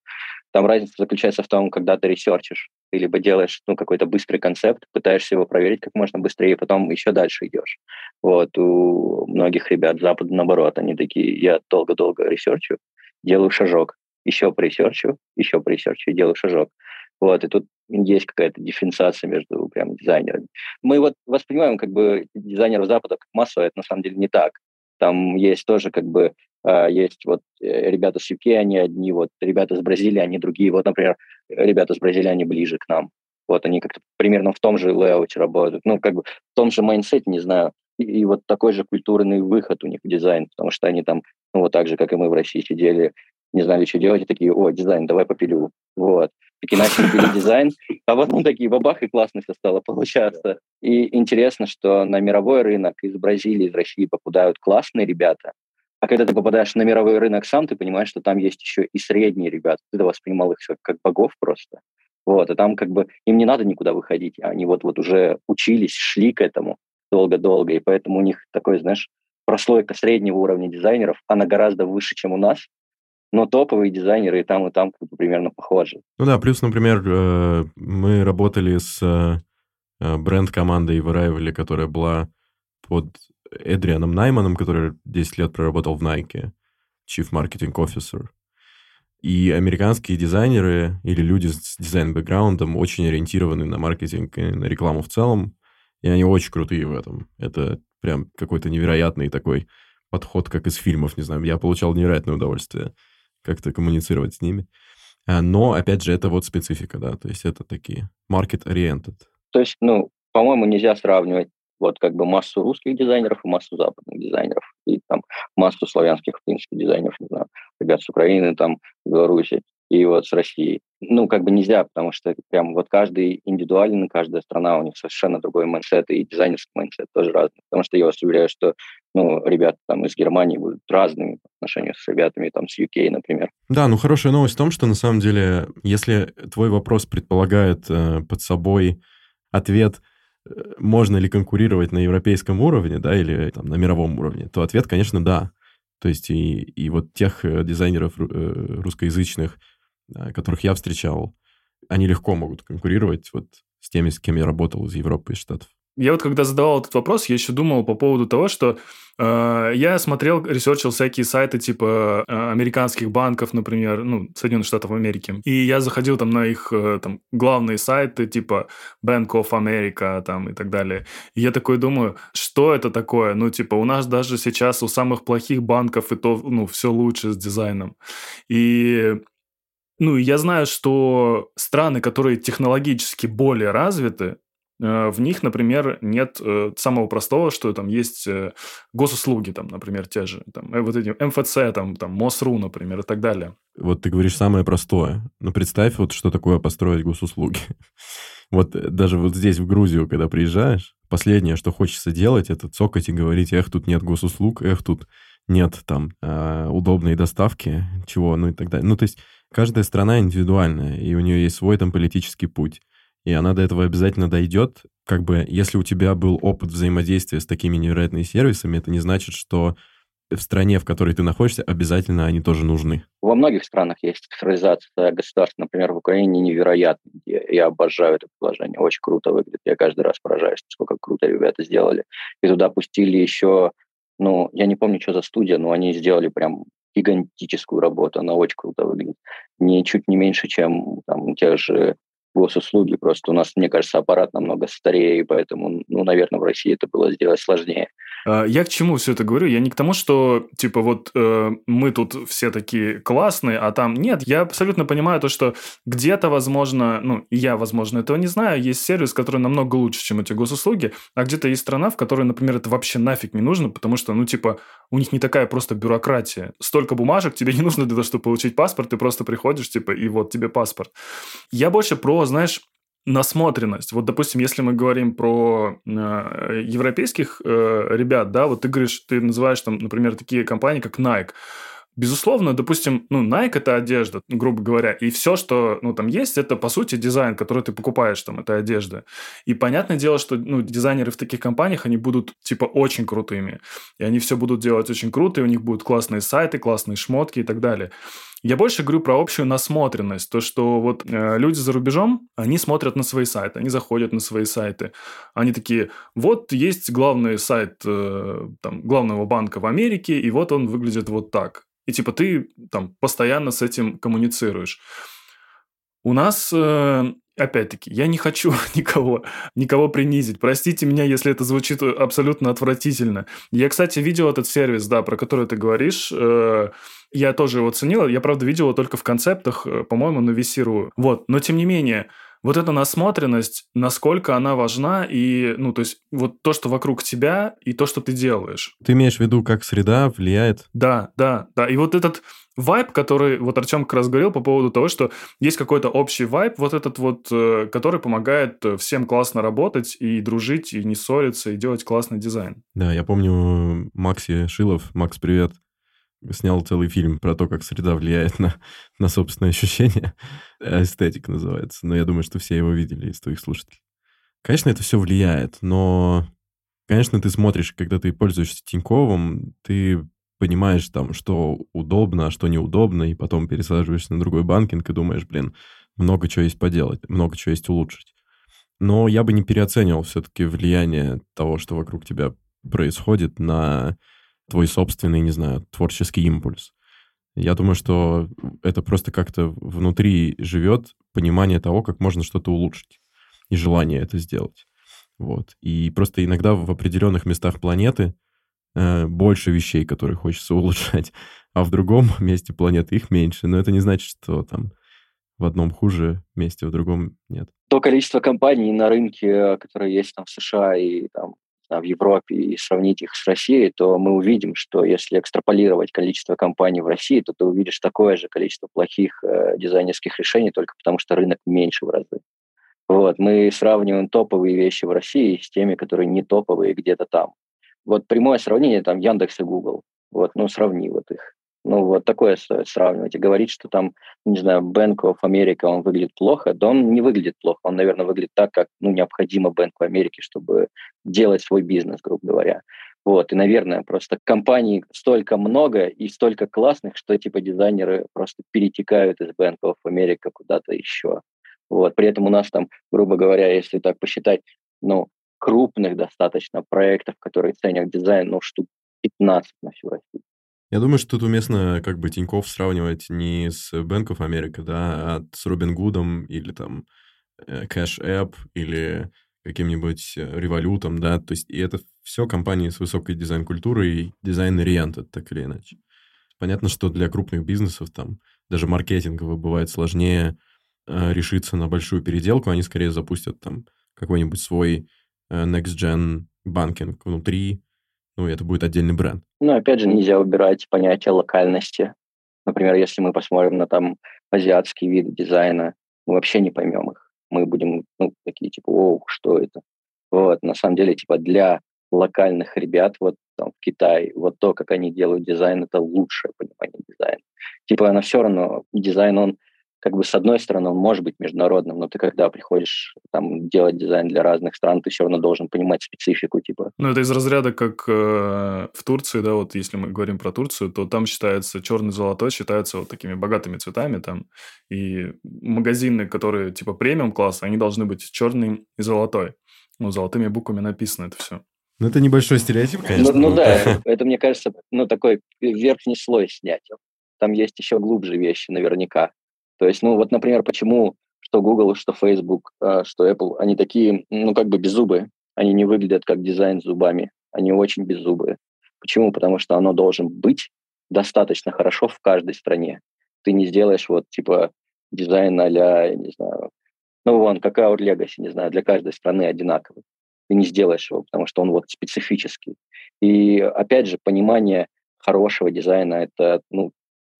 Там разница заключается в том, когда ты ресерчишь, ты либо делаешь ну, какой-то быстрый концепт, пытаешься его проверить как можно быстрее, и потом еще дальше идешь. Вот у многих ребят Запада наоборот, они такие, я долго-долго ресерчу, делаю шажок, еще пресерчу, еще пресерчу делаю шажок. Вот, и тут есть какая-то дифференциация между прям дизайнерами. Мы вот воспринимаем как бы дизайнеров Запада как массу, а это на самом деле не так. Там есть тоже как бы а, есть вот э, ребята с UK, они одни, вот ребята с Бразилии, они другие. Вот, например, ребята с Бразилии, они ближе к нам. Вот они как-то примерно в том же лейауте работают, ну, как бы в том же майндсете, не знаю. И, и вот такой же культурный выход у них в дизайн, потому что они там, ну, вот так же, как и мы в России сидели, не знали, что делать, и такие, о, дизайн, давай попилю. Вот. Такие начали дизайн, а потом такие бабах, и классно все стало получаться. И интересно, что на мировой рынок из Бразилии, из России попадают классные ребята, а когда ты попадаешь на мировой рынок сам, ты понимаешь, что там есть еще и средние ребята. Ты воспринимал их все как богов просто. Вот, а там как бы им не надо никуда выходить. Они вот, вот уже учились, шли к этому долго-долго, и поэтому у них такой, знаешь, прослойка среднего уровня дизайнеров, она гораздо выше, чем у нас, но топовые дизайнеры и там, и там примерно похожи. Ну да, плюс, например, э, мы работали с э, бренд-командой в которая была под Эдрианом Найманом, который 10 лет проработал в Nike, Chief Marketing Officer. И американские дизайнеры или люди с дизайн-бэкграундом очень ориентированы на маркетинг и на рекламу в целом, и они очень крутые в этом. Это прям какой-то невероятный такой подход, как из фильмов, не знаю. Я получал невероятное удовольствие как-то коммуницировать с ними. А, но, опять же, это вот специфика, да, то есть это такие market-oriented. То есть, ну, по-моему, нельзя сравнивать вот как бы массу русских дизайнеров и массу западных дизайнеров, и там массу славянских, в принципе, дизайнеров, не знаю, ребят с Украины, там, Беларуси и вот с Россией. Ну, как бы нельзя, потому что прям вот каждый индивидуально, каждая страна, у них совершенно другой mindset, и дизайнерский mindset тоже разный. Потому что я вас уверяю, что ну, ребята там из Германии будут разными по отношению с ребятами там с UK, например. Да, ну хорошая новость в том, что на самом деле, если твой вопрос предполагает э, под собой ответ – можно ли конкурировать на европейском уровне, да, или там, на мировом уровне, то ответ, конечно, да. То есть и, и вот тех э, дизайнеров э, русскоязычных, которых я встречал, они легко могут конкурировать вот с теми, с кем я работал из Европы и Штатов. Я вот когда задавал этот вопрос, я еще думал по поводу того, что э, я смотрел, ресерчил всякие сайты типа э, американских банков, например, ну, Соединенных Штатов Америки. И я заходил там на их э, там главные сайты типа Bank of America там и так далее. И я такой думаю, что это такое? Ну, типа, у нас даже сейчас у самых плохих банков и то, ну, все лучше с дизайном. И ну, я знаю, что страны, которые технологически более развиты, в них, например, нет э, самого простого, что там есть э, госуслуги, там, например, те же, там, вот эти МФЦ, там, там, МОСРУ, например, и так далее. Вот ты говоришь самое простое. Но представь, вот что такое построить госуслуги. Вот даже вот здесь, в Грузию, когда приезжаешь, последнее, что хочется делать, это цокать и говорить, эх, тут нет госуслуг, эх, тут нет там э, удобной доставки, чего, ну и так далее. Ну, то есть каждая страна индивидуальная, и у нее есть свой там политический путь и она до этого обязательно дойдет. Как бы, если у тебя был опыт взаимодействия с такими невероятными сервисами, это не значит, что в стране, в которой ты находишься, обязательно они тоже нужны. Во многих странах есть цифровизация государства. Например, в Украине невероятно. Я, я обожаю это приложение. Очень круто выглядит. Я каждый раз поражаюсь, сколько круто ребята сделали. И туда пустили еще, ну, я не помню, что за студия, но они сделали прям гигантическую работу. Она очень круто выглядит. Не чуть не меньше, чем там тех же госуслуги. Просто у нас, мне кажется, аппарат намного старее, и поэтому, ну, наверное, в России это было сделать сложнее. А, я к чему все это говорю? Я не к тому, что, типа, вот э, мы тут все такие классные, а там нет. Я абсолютно понимаю то, что где-то, возможно, ну, я, возможно, этого не знаю, есть сервис, который намного лучше, чем эти госуслуги, а где-то есть страна, в которой, например, это вообще нафиг не нужно, потому что, ну, типа, у них не такая просто бюрократия. Столько бумажек тебе не нужно для того, чтобы получить паспорт, ты просто приходишь, типа, и вот тебе паспорт. Я больше про, знаешь, насмотренность. Вот, допустим, если мы говорим про э, европейских э, ребят, да, вот ты говоришь, ты называешь там, например, такие компании, как Nike. Безусловно, допустим, ну, Nike – это одежда, грубо говоря, и все, что, ну, там есть, это, по сути, дизайн, который ты покупаешь, там, это одежда. И понятное дело, что, ну, дизайнеры в таких компаниях, они будут, типа, очень крутыми. И они все будут делать очень круто, и у них будут классные сайты, классные шмотки и так далее. Я больше говорю про общую насмотренность. То, что вот э, люди за рубежом, они смотрят на свои сайты, они заходят на свои сайты. Они такие, вот есть главный сайт э, там, главного банка в Америке, и вот он выглядит вот так. И типа ты там постоянно с этим коммуницируешь. У нас э, Опять-таки, я не хочу никого, никого принизить. Простите меня, если это звучит абсолютно отвратительно. Я, кстати, видел этот сервис, да, про который ты говоришь. Э, я тоже его ценил. Я, правда, видел его только в концептах, э, по-моему, на VC.ru. Вот. Но, тем не менее, вот эта насмотренность, насколько она важна, и, ну, то есть, вот то, что вокруг тебя, и то, что ты делаешь. Ты имеешь в виду, как среда влияет? Да, да, да. И вот этот вайб, который вот Артем как раз говорил по поводу того, что есть какой-то общий вайб, вот этот вот, э, который помогает э, всем классно работать и дружить, и не ссориться, и делать классный дизайн. Да, я помню Макси Шилов, Макс, привет, снял целый фильм про то, как среда влияет на, на собственное ощущение. Эстетик называется. Но я думаю, что все его видели из твоих слушателей. Конечно, это все влияет, но, конечно, ты смотришь, когда ты пользуешься Тиньковым, ты понимаешь там, что удобно, а что неудобно, и потом пересаживаешься на другой банкинг и думаешь, блин, много чего есть поделать, много чего есть улучшить. Но я бы не переоценивал все-таки влияние того, что вокруг тебя происходит на твой собственный, не знаю, творческий импульс. Я думаю, что это просто как-то внутри живет понимание того, как можно что-то улучшить и желание это сделать. Вот. И просто иногда в определенных местах планеты э, больше вещей, которые хочется улучшать, а в другом месте планеты их меньше. Но это не значит, что там в одном хуже месте, в другом нет. То количество компаний на рынке, которые есть там в США и там в Европе и сравнить их с Россией, то мы увидим, что если экстраполировать количество компаний в России, то ты увидишь такое же количество плохих э, дизайнерских решений, только потому что рынок меньше в разы. Вот, мы сравниваем топовые вещи в России с теми, которые не топовые где-то там. Вот прямое сравнение там Яндекс и Google. Вот, ну, сравни вот их. Ну, вот такое стоит сравнивать. И говорить, что там, не знаю, Bank of America, он выглядит плохо, да он не выглядит плохо. Он, наверное, выглядит так, как ну, необходимо Bank of America, чтобы делать свой бизнес, грубо говоря. Вот, и, наверное, просто компаний столько много и столько классных, что типа дизайнеры просто перетекают из Bank of America куда-то еще. Вот, при этом у нас там, грубо говоря, если так посчитать, ну, крупных достаточно проектов, которые ценят дизайн, ну, штук 15 на всю Россию. Я думаю, что тут уместно как бы Тиньков сравнивать не с Bank of America, да, а с Робин Гудом или там э, Cash App или каким-нибудь э, Revolut ом, да, то есть и это все компании с высокой дизайн-культурой и design-oriented, так или иначе. Понятно, что для крупных бизнесов там даже маркетингово бывает сложнее э, решиться на большую переделку, они скорее запустят там какой-нибудь свой э, next-gen banking внутри, ну, это будет отдельный бренд. Ну, опять же, нельзя убирать понятие локальности. Например, если мы посмотрим на там азиатские виды дизайна, мы вообще не поймем их. Мы будем, ну, такие, типа, о, что это? Вот, на самом деле, типа, для локальных ребят вот там в Китае, вот то, как они делают дизайн, это лучшее понимание дизайна. Типа, она все равно, дизайн, он как бы с одной стороны он может быть международным, но ты когда приходишь там делать дизайн для разных стран, ты все равно должен понимать специфику типа. Ну это из разряда как э, в Турции, да, вот если мы говорим про Турцию, то там считается черный золотой считаются вот такими богатыми цветами там и магазины, которые типа премиум класса, они должны быть черный и золотой. Ну золотыми буквами написано это все. Ну, это небольшой стереотип, ну, конечно. Ну, ну да, это, мне кажется, ну, такой верхний слой снять. Там есть еще глубже вещи наверняка. То есть, ну вот, например, почему что Google, что Facebook, а, что Apple, они такие, ну как бы беззубые. Они не выглядят как дизайн с зубами. Они очень беззубые. Почему? Потому что оно должен быть достаточно хорошо в каждой стране. Ты не сделаешь вот типа дизайн а я не знаю, ну вон, как Our Legacy, не знаю, для каждой страны одинаковый. Ты не сделаешь его, потому что он вот специфический. И опять же, понимание хорошего дизайна – это ну,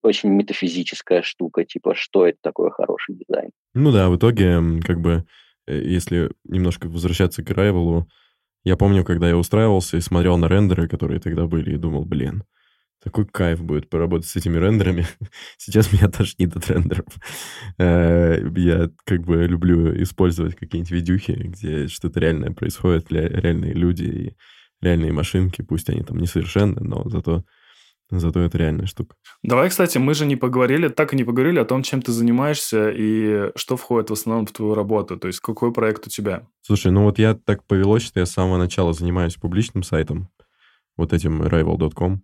очень метафизическая штука, типа, что это такое хороший дизайн. Ну да, в итоге, как бы, э, если немножко возвращаться к Райвелу, я помню, когда я устраивался и смотрел на рендеры, которые тогда были, и думал, блин, такой кайф будет поработать с этими рендерами. Сейчас меня тошнит от рендеров. Э, я как бы люблю использовать какие-нибудь видюхи, где что-то реальное происходит, реальные люди и реальные машинки, пусть они там несовершенны, но зато Зато это реальная штука. Давай, кстати, мы же не поговорили, так и не поговорили о том, чем ты занимаешься и что входит в основном в твою работу. То есть какой проект у тебя? Слушай, ну вот я так повелось, что я с самого начала занимаюсь публичным сайтом, вот этим rival.com,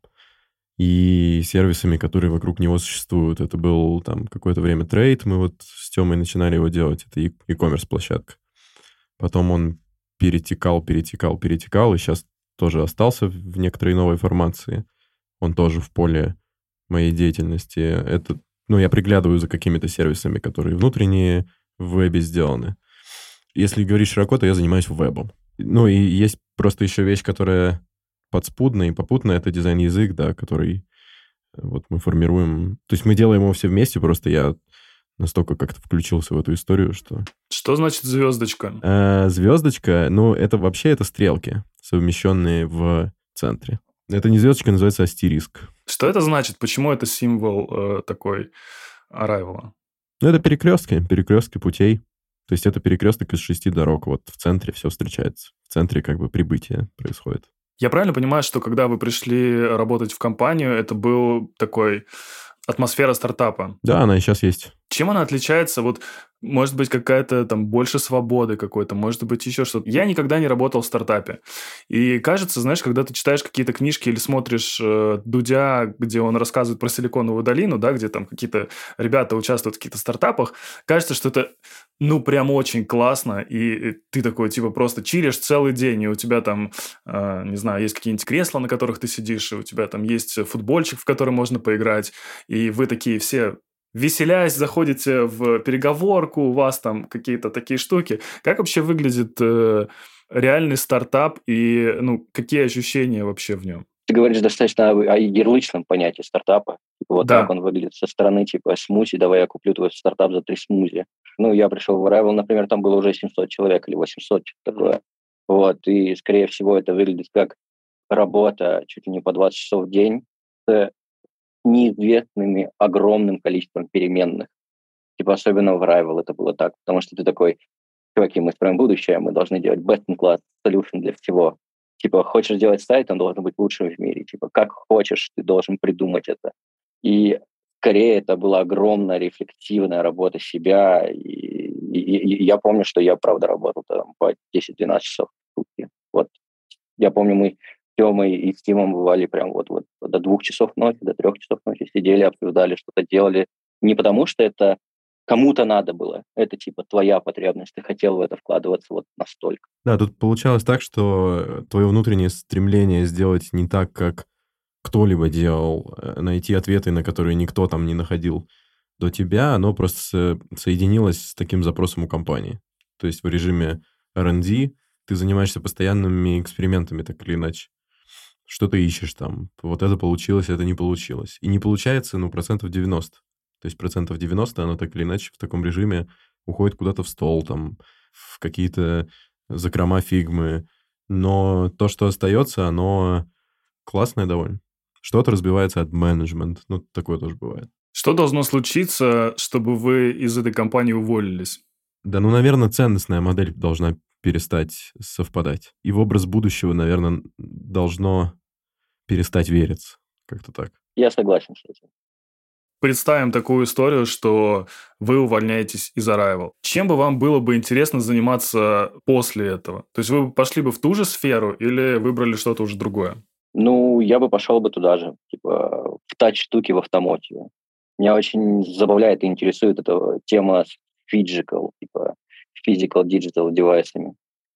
и сервисами, которые вокруг него существуют. Это был там какое-то время трейд, мы вот с Тёмой начинали его делать, это e-commerce площадка. Потом он перетекал, перетекал, перетекал, и сейчас тоже остался в некоторой новой формации – он тоже в поле моей деятельности. Это, ну, я приглядываю за какими-то сервисами, которые внутренние в вебе сделаны. Если говорить широко, то я занимаюсь вебом. Ну и есть просто еще вещь, которая подспудная и попутная, это дизайн-язык, да, который вот мы формируем... То есть мы делаем его все вместе, просто я настолько как-то включился в эту историю, что... Что значит звездочка? Э, звездочка, ну, это вообще это стрелки, совмещенные в центре. Это не звездочка, называется астериск. Что это значит? Почему это символ э, такой Arrival? Ну, это перекрестки, перекрестки путей. То есть это перекресток из шести дорог. Вот в центре все встречается. В центре как бы прибытие происходит. Я правильно понимаю, что когда вы пришли работать в компанию, это был такой атмосфера стартапа? Да, она и сейчас есть. Чем она отличается? Вот может быть, какая-то там больше свободы какой-то, может быть, еще что-то. Я никогда не работал в стартапе. И кажется, знаешь, когда ты читаешь какие-то книжки или смотришь э, Дудя, где он рассказывает про Силиконовую долину, да, где там какие-то ребята участвуют в каких-то стартапах, кажется, что это, ну, прям очень классно, и ты такой, типа, просто чилишь целый день, и у тебя там, э, не знаю, есть какие-нибудь кресла, на которых ты сидишь, и у тебя там есть футбольчик, в который можно поиграть, и вы такие все веселясь, заходите в переговорку, у вас там какие-то такие штуки. Как вообще выглядит э, реальный стартап и ну, какие ощущения вообще в нем? Ты говоришь достаточно о, о ярлычном понятии стартапа. Типа, вот да. так он выглядит со стороны, типа, смузи, давай я куплю твой стартап за три смузи. Ну, я пришел в Arrival, например, там было уже 700 человек или 800, что-то такое. Вот, и, скорее всего, это выглядит как работа чуть ли не по 20 часов в день с неизвестными огромным количеством переменных. Типа особенно в Rival это было так, потому что ты такой, чуваки, мы строим будущее, мы должны делать best-in-class solution для всего. Типа, хочешь сделать сайт, он должен быть лучшим в мире. Типа, как хочешь, ты должен придумать это. И скорее это была огромная рефлективная работа себя. И, и, и я помню, что я, правда, работал там по 10-12 часов в сутки. Вот. Я помню, мы Тёмой и с Тимом бывали прям вот, вот до двух часов ночи, до трех часов ночи сидели, обсуждали, что-то делали. Не потому что это кому-то надо было. Это типа твоя потребность. Ты хотел в это вкладываться вот настолько. Да, тут получалось так, что твое внутреннее стремление сделать не так, как кто-либо делал, э, найти ответы, на которые никто там не находил до тебя, оно просто соединилось с таким запросом у компании. То есть в режиме R&D ты занимаешься постоянными экспериментами, так или иначе что ты ищешь там. Вот это получилось, это не получилось. И не получается, ну, процентов 90. То есть процентов 90 оно так или иначе в таком режиме уходит куда-то в стол, там, в какие-то закрома фигмы. Но то, что остается, оно классное довольно. Что-то разбивается от менеджмента. Ну, такое тоже бывает. Что должно случиться, чтобы вы из этой компании уволились? Да, ну, наверное, ценностная модель должна перестать совпадать. И в образ будущего, наверное, должно перестать вериться. Как-то так. Я согласен с этим. Представим такую историю, что вы увольняетесь из Arrival. Чем бы вам было бы интересно заниматься после этого? То есть вы бы пошли бы в ту же сферу или выбрали что-то уже другое? Ну, я бы пошел бы туда же, типа в тач-штуки в автомотиве. Меня очень забавляет и интересует эта тема с physical, типа physical digital девайсами.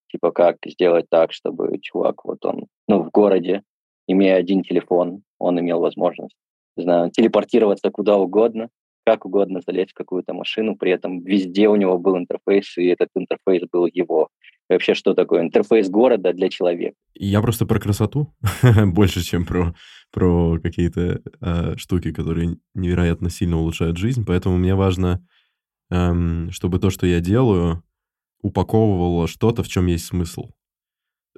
Типа как сделать так, чтобы чувак вот он, ну, в городе имея один телефон, он имел возможность, не знаю, телепортироваться куда угодно, как угодно залезть в какую-то машину, при этом везде у него был интерфейс, и этот интерфейс был его. И вообще, что такое интерфейс города для человека? Я просто про красоту больше, чем про, про какие-то э, штуки, которые невероятно сильно улучшают жизнь. Поэтому мне важно, эм, чтобы то, что я делаю, упаковывало что-то, в чем есть смысл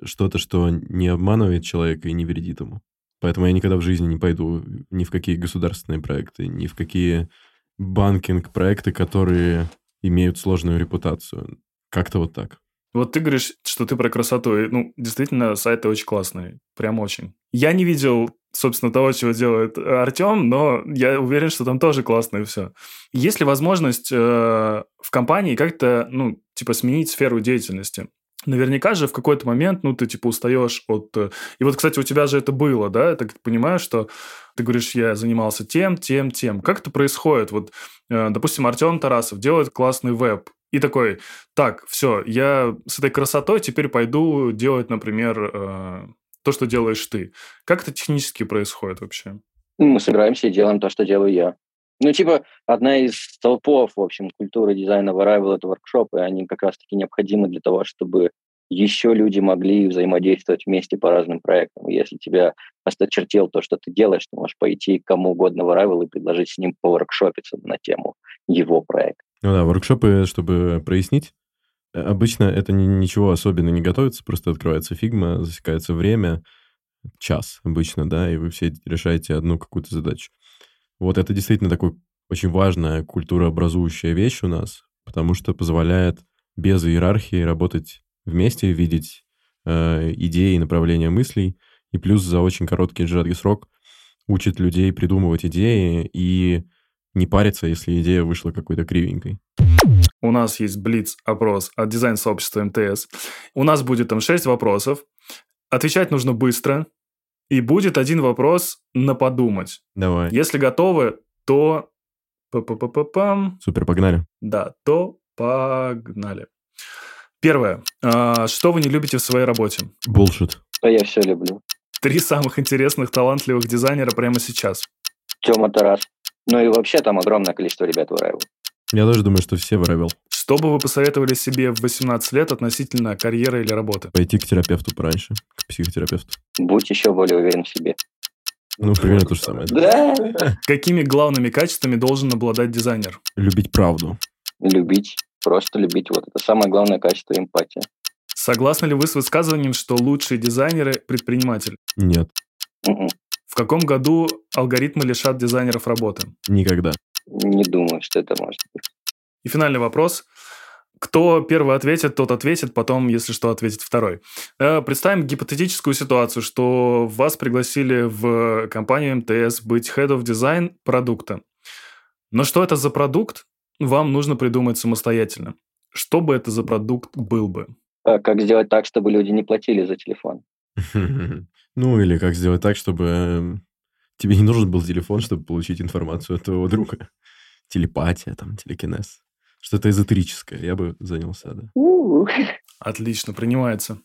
что-то, что не обманывает человека и не вредит ему. Поэтому я никогда в жизни не пойду ни в какие государственные проекты, ни в какие банкинг-проекты, которые имеют сложную репутацию. Как-то вот так. Вот ты говоришь, что ты про красоту. И, ну, действительно, сайты очень классные. Прям очень. Я не видел, собственно, того, чего делает Артем, но я уверен, что там тоже классно и все. Есть ли возможность э, в компании как-то, ну, типа, сменить сферу деятельности? Наверняка же в какой-то момент, ну, ты, типа, устаешь от... Э, и вот, кстати, у тебя же это было, да? Ты понимаешь, что ты говоришь, я занимался тем, тем, тем. Как это происходит? Вот, э, допустим, Артем Тарасов делает классный веб, и такой, так, все, я с этой красотой теперь пойду делать, например, э, то, что делаешь ты. Как это технически происходит вообще? Мы собираемся и делаем то, что делаю я. Ну, типа, одна из столпов, в общем, культуры дизайна в Arrival — это воркшопы. Они как раз-таки необходимы для того, чтобы еще люди могли взаимодействовать вместе по разным проектам. Если тебя осточертел то, что ты делаешь, ты можешь пойти к кому угодно в Arrival и предложить с ним поворкшопиться на тему его проекта. Ну да, воркшопы, чтобы прояснить, э, обычно это ничего особенно не готовится, просто открывается Figma, засекается время, час обычно, да, и вы все решаете одну какую-то задачу. Вот это действительно такой очень важная культурообразующая вещь у нас, потому что позволяет без иерархии работать вместе, видеть э, идеи и направления мыслей, и плюс за очень короткий сжатый срок учит людей придумывать идеи и не париться, если идея вышла какой-то кривенькой. У нас есть блиц-опрос от дизайн-сообщества МТС. У нас будет там 6 вопросов. Отвечать нужно быстро. И будет один вопрос на подумать. Давай. Если готовы, то... Па-па-па-пам. Супер, погнали. Да, то погнали. Первое. А, что вы не любите в своей работе? Булшит. А я все люблю. Три самых интересных, талантливых дизайнера прямо сейчас. Тема Тарас. Ну и вообще там огромное количество ребят в Arrival. Я тоже думаю, что все выравил. Что бы вы посоветовали себе в 18 лет относительно карьеры или работы? Пойти к терапевту пораньше, к психотерапевту. Будь еще более уверен в себе. Ну, примерно то же самое. Да. Какими главными качествами должен обладать дизайнер? Любить правду. Любить. Просто любить. Вот это самое главное качество эмпатия. Согласны ли вы с высказыванием, что лучшие дизайнеры – предприниматель? Нет. В каком году алгоритмы лишат дизайнеров работы? никогда. Не думаю, что это может быть. И финальный вопрос. Кто первый ответит, тот ответит, потом, если что, ответит второй. Э, Представим гипотетическую ситуацию, что вас пригласили в компанию МТС быть Head of Design продукта. Но что это за продукт, вам нужно придумать самостоятельно. Что бы это за продукт был бы? А как сделать так, чтобы люди не платили за телефон? Ну, или как сделать так, чтобы эм, тебе не нужен был телефон, чтобы получить информацию от твоего друга. Телепатия, там, телекинез. Что-то эзотерическое. Я бы занялся, да. Отлично, принимается.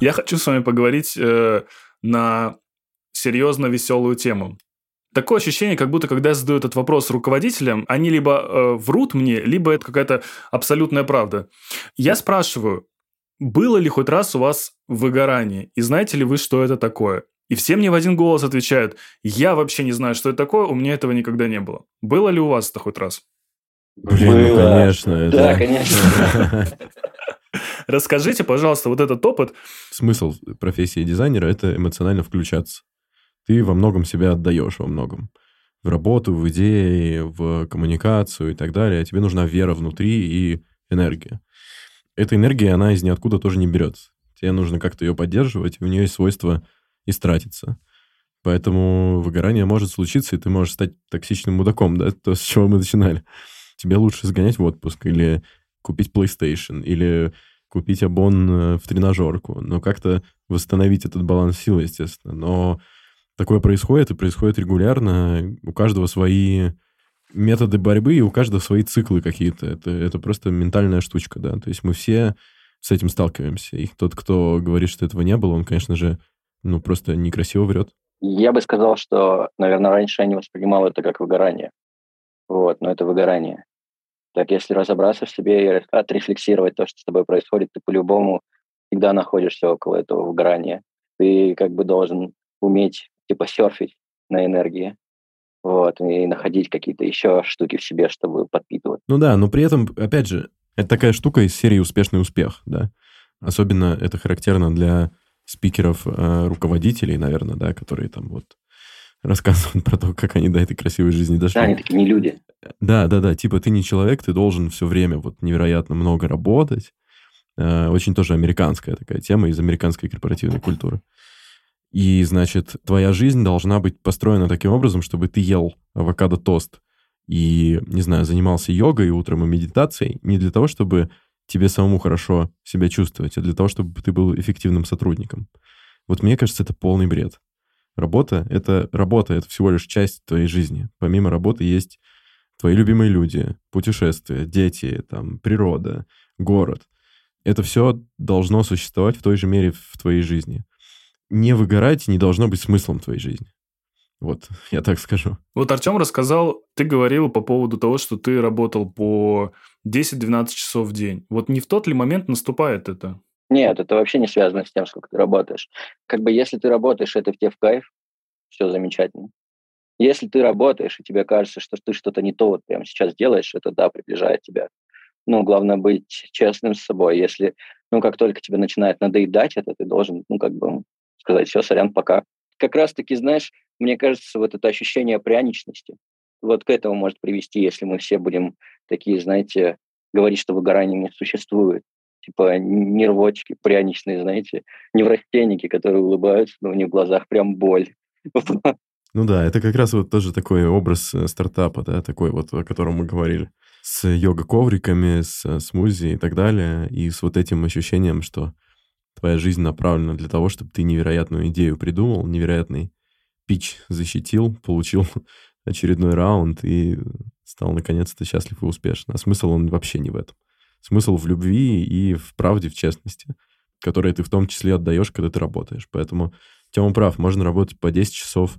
Я хочу с вами поговорить э, на серьезно веселую тему. Такое ощущение, как будто когда я задаю этот вопрос руководителям, они либо э, врут мне, либо это какая-то абсолютная правда. Я спрашиваю, было ли хоть раз у вас выгорание, и знаете ли вы, что это такое? И все мне в один голос отвечают, я вообще не знаю, что это такое, у меня этого никогда не было. Было ли у вас это хоть раз? Блин, ну, Было. конечно. Да, это- конечно. Расскажите, пожалуйста, вот этот опыт. Смысл профессии дизайнера – это эмоционально включаться. Ты во многом себя отдаешь, во многом. В работу, в идеи, в коммуникацию и так далее. Тебе нужна вера внутри и энергия. Эта энергия, она из ниоткуда тоже не берется. Тебе нужно как-то ее поддерживать, и у нее есть свойство истратиться. Поэтому выгорание может случиться, и ты можешь стать токсичным мудаком, да, то, с чего мы начинали. Тебе лучше сгонять в отпуск или купить PlayStation, или купить обон э, в тренажерку, но как-то восстановить этот баланс сил, естественно. Но такое происходит, и происходит регулярно. У каждого свои методы борьбы, и у каждого свои циклы какие-то. Это, это просто ментальная штучка, да. То есть мы все с этим сталкиваемся. И тот, кто говорит, что этого не было, он, конечно же, ну, просто некрасиво врет. Я бы сказал, что, наверное, раньше я не воспринимал это как выгорание. Вот, но это выгорание. Так, если разобраться в себе и отрефлексировать то, что с тобой происходит, ты по-любому всегда находишься около этого выгорания. Ты как бы должен уметь, типа, серфить на энергии. Вот, и находить какие-то еще штуки в себе, чтобы подпитывать. Ну да, но при этом, опять же, это такая штука из серии «Успешный успех», да. Особенно это характерно для спикеров, э, руководителей, наверное, да, которые там вот рассказывают про то, как они до этой красивой жизни дошли. Да, они такие не люди. Да, да, да. Типа ты не человек, ты должен все время вот невероятно много работать. Э, Очень тоже американская такая тема из американской корпоративной культуры. И, значит, твоя жизнь должна быть построена таким образом, чтобы ты ел авокадо-тост и, не знаю, занимался йогой утром и медитацией не для того, чтобы тебе самому хорошо себя чувствовать, а для того, чтобы ты был эффективным сотрудником. Вот мне кажется, это полный бред. Работа — это работа, это всего лишь часть твоей жизни. Помимо работы есть твои любимые люди, путешествия, дети, там, природа, город. Это все должно существовать в той же мере в твоей жизни. Не выгорать не должно быть смыслом твоей жизни. Вот, я так скажу. Вот Артем рассказал, ты говорил по поводу того, что ты работал по 10-12 часов в день. Вот не в тот ли момент наступает это? Нет, это вообще не связано с тем, сколько ты работаешь. Как бы если ты работаешь, это в тебе в кайф, все замечательно. Если ты работаешь, и тебе кажется, что ты что-то не то вот прямо сейчас делаешь, это, да, приближает тебя. Ну, главное быть честным с собой. Если, ну, как только тебе начинает надоедать это, ты должен, ну, как бы сказать, все, сорян, пока. Как раз-таки, знаешь, мне кажется, вот это ощущение пряничности, вот к этому может привести, если мы все будем такие, знаете, говорить, что выгорание не существует. Типа нервочки пряничные, знаете, неврастенники, которые улыбаются, но у них в глазах прям боль. Ну да, это как раз вот тоже такой образ э, стартапа, да, такой вот, о котором мы говорили. С йога-ковриками, с э, смузи и так далее, и с вот этим ощущением, что твоя жизнь направлена для того, чтобы ты невероятную идею придумал, невероятный пич защитил, получил очередной раунд и стал наконец-то счастлив и успешен. А смысл он вообще не в этом. Смысл в любви и в правде, в честности, которые ты в том числе отдаешь, когда ты работаешь. Поэтому Тема прав, можно работать по 10 часов,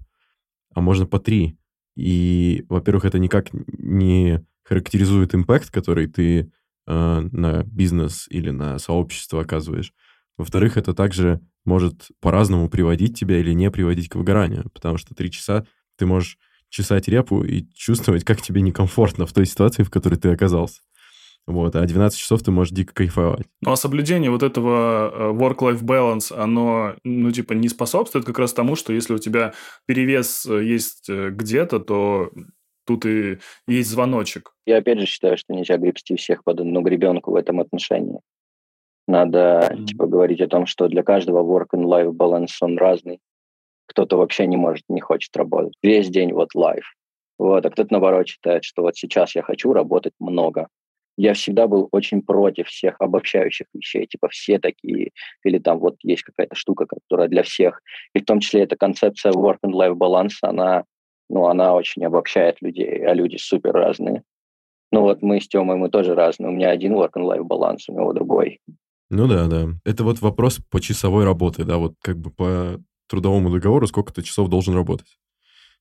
а можно по 3. И, во-первых, это никак не характеризует импакт, который ты э, на бизнес или на сообщество оказываешь. Во-вторых, это также может по-разному приводить тебя или не приводить к выгоранию, потому что три часа ты можешь чесать репу и чувствовать, как тебе некомфортно в той ситуации, в которой ты оказался. Вот, а 12 часов ты можешь дико кайфовать. Ну, а соблюдение вот этого э, work-life balance, оно, ну, типа, не способствует как раз тому, что если у тебя перевес э, есть э, где-то, то тут и есть звоночек. Я опять же считаю, что нельзя гребсти всех под одну гребенку в этом отношении. Надо, типа, говорить о том, что для каждого work and life balance он разный. Кто-то вообще не может, не хочет работать. Весь день вот life. Вот, а кто-то, наоборот, считает, что вот сейчас я хочу работать много. Я всегда был очень против всех обобщающих вещей, типа все такие, или там вот есть какая-то штука, которая для всех. И в том числе эта концепция work and life balance, она, ну, она очень обобщает людей, а люди супер разные. Ну вот мы с Тёмой, мы тоже разные. У меня один work and life баланс, у него другой. Ну да, да. Это вот вопрос по часовой работе, да, вот как бы по трудовому договору, сколько ты часов должен работать.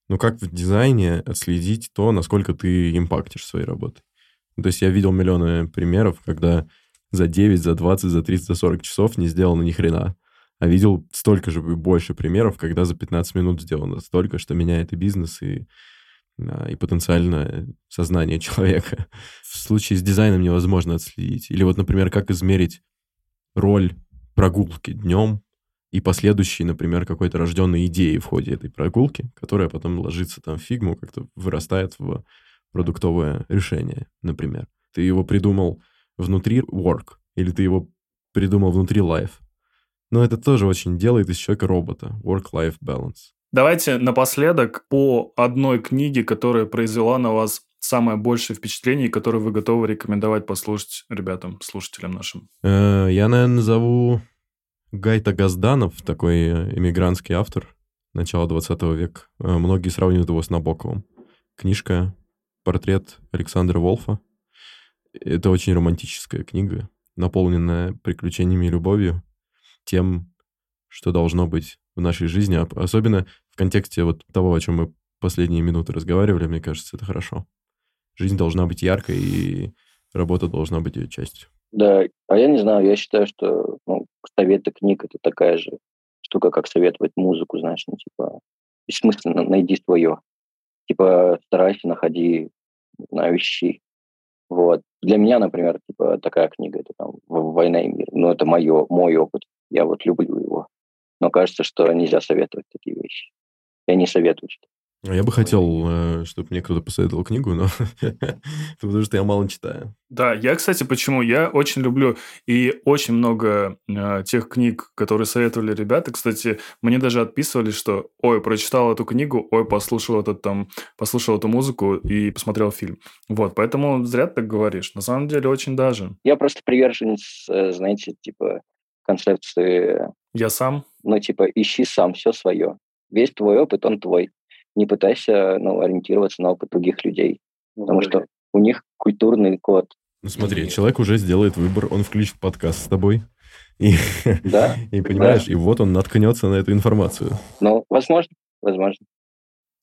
Ну как в дизайне отследить то, насколько ты импактишь своей работой? То есть я видел миллионы примеров, когда за 9, за 20, за 30, за 40 часов не сделано ни хрена. А видел столько же больше примеров, когда за 15 минут сделано столько, что меняет и бизнес, и, а, и потенциально сознание человека. В случае с дизайном невозможно отследить. Или вот, например, как измерить роль прогулки днем и последующей, например, какой-то рожденной идеи в ходе этой прогулки, которая потом ложится там в фигму, как-то вырастает в продуктовое решение, например. Ты его придумал внутри work, или ты его придумал внутри life. Но это тоже очень делает из человека робота. Work-life balance. Давайте напоследок по одной книге, которая произвела на вас самое большее впечатление, и которую вы готовы рекомендовать послушать ребятам, слушателям нашим? Э, я, наверное, назову Гайта Газданов, такой э, иммигрантский автор начала 20 века. Э, многие сравнивают его с Набоковым. Книжка «Портрет Александра Волфа». Это очень романтическая книга, наполненная приключениями и любовью, тем, что должно быть в нашей жизни, особенно в контексте вот того, о чем мы последние минуты разговаривали, мне кажется, это хорошо жизнь должна быть яркой, и работа должна быть ее частью. Да, а я не знаю, я считаю, что ну, советы книг это такая же штука, как советовать музыку, знаешь, ну, типа, бессмысленно, найди свое. Типа, старайся, находи, знаю, ищи. Вот. Для меня, например, типа, такая книга, это там «Война и мир». Ну, это мое, мой опыт. Я вот люблю его. Но кажется, что нельзя советовать такие вещи. Я не советую читать. А я бы хотел, э, чтобы мне кто-то посоветовал книгу, но потому что я мало читаю. Да, я, кстати, почему? Я очень люблю и очень много э, тех книг, которые советовали ребята. Кстати, мне даже отписывали, что ой, прочитал эту книгу, ой, послушал этот там, послушал эту музыку и посмотрел фильм. Вот, поэтому зря ты так говоришь. На самом деле очень даже. Я просто приверженец, э, знаете, типа концепции... Я сам? Ну, типа, ищи сам все свое. Весь твой опыт, он твой не пытайся ну, ориентироваться на опыт других людей, ну, потому что у них культурный код. Ну смотри, и... человек уже сделает выбор, он включит подкаст с тобой, и, да, и понимаешь, да. и вот он наткнется на эту информацию. Ну, возможно, возможно.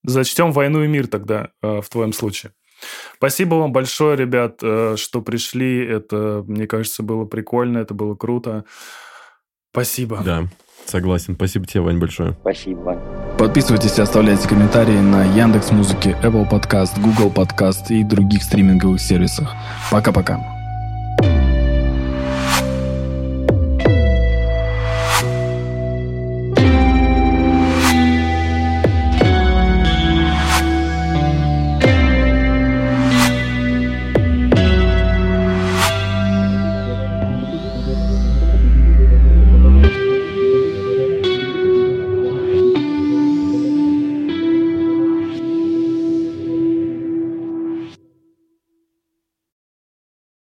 Зачтем «Войну и мир» тогда э, в твоем случае. Спасибо вам большое, ребят, э, что пришли. Это, мне кажется, было прикольно, это было круто. Спасибо. Да, согласен. Спасибо тебе, Вань, большое. Спасибо, Вань. Подписывайтесь и оставляйте комментарии на Яндекс Музыке, Apple Podcast, Google Podcast и других стриминговых сервисах. Пока-пока.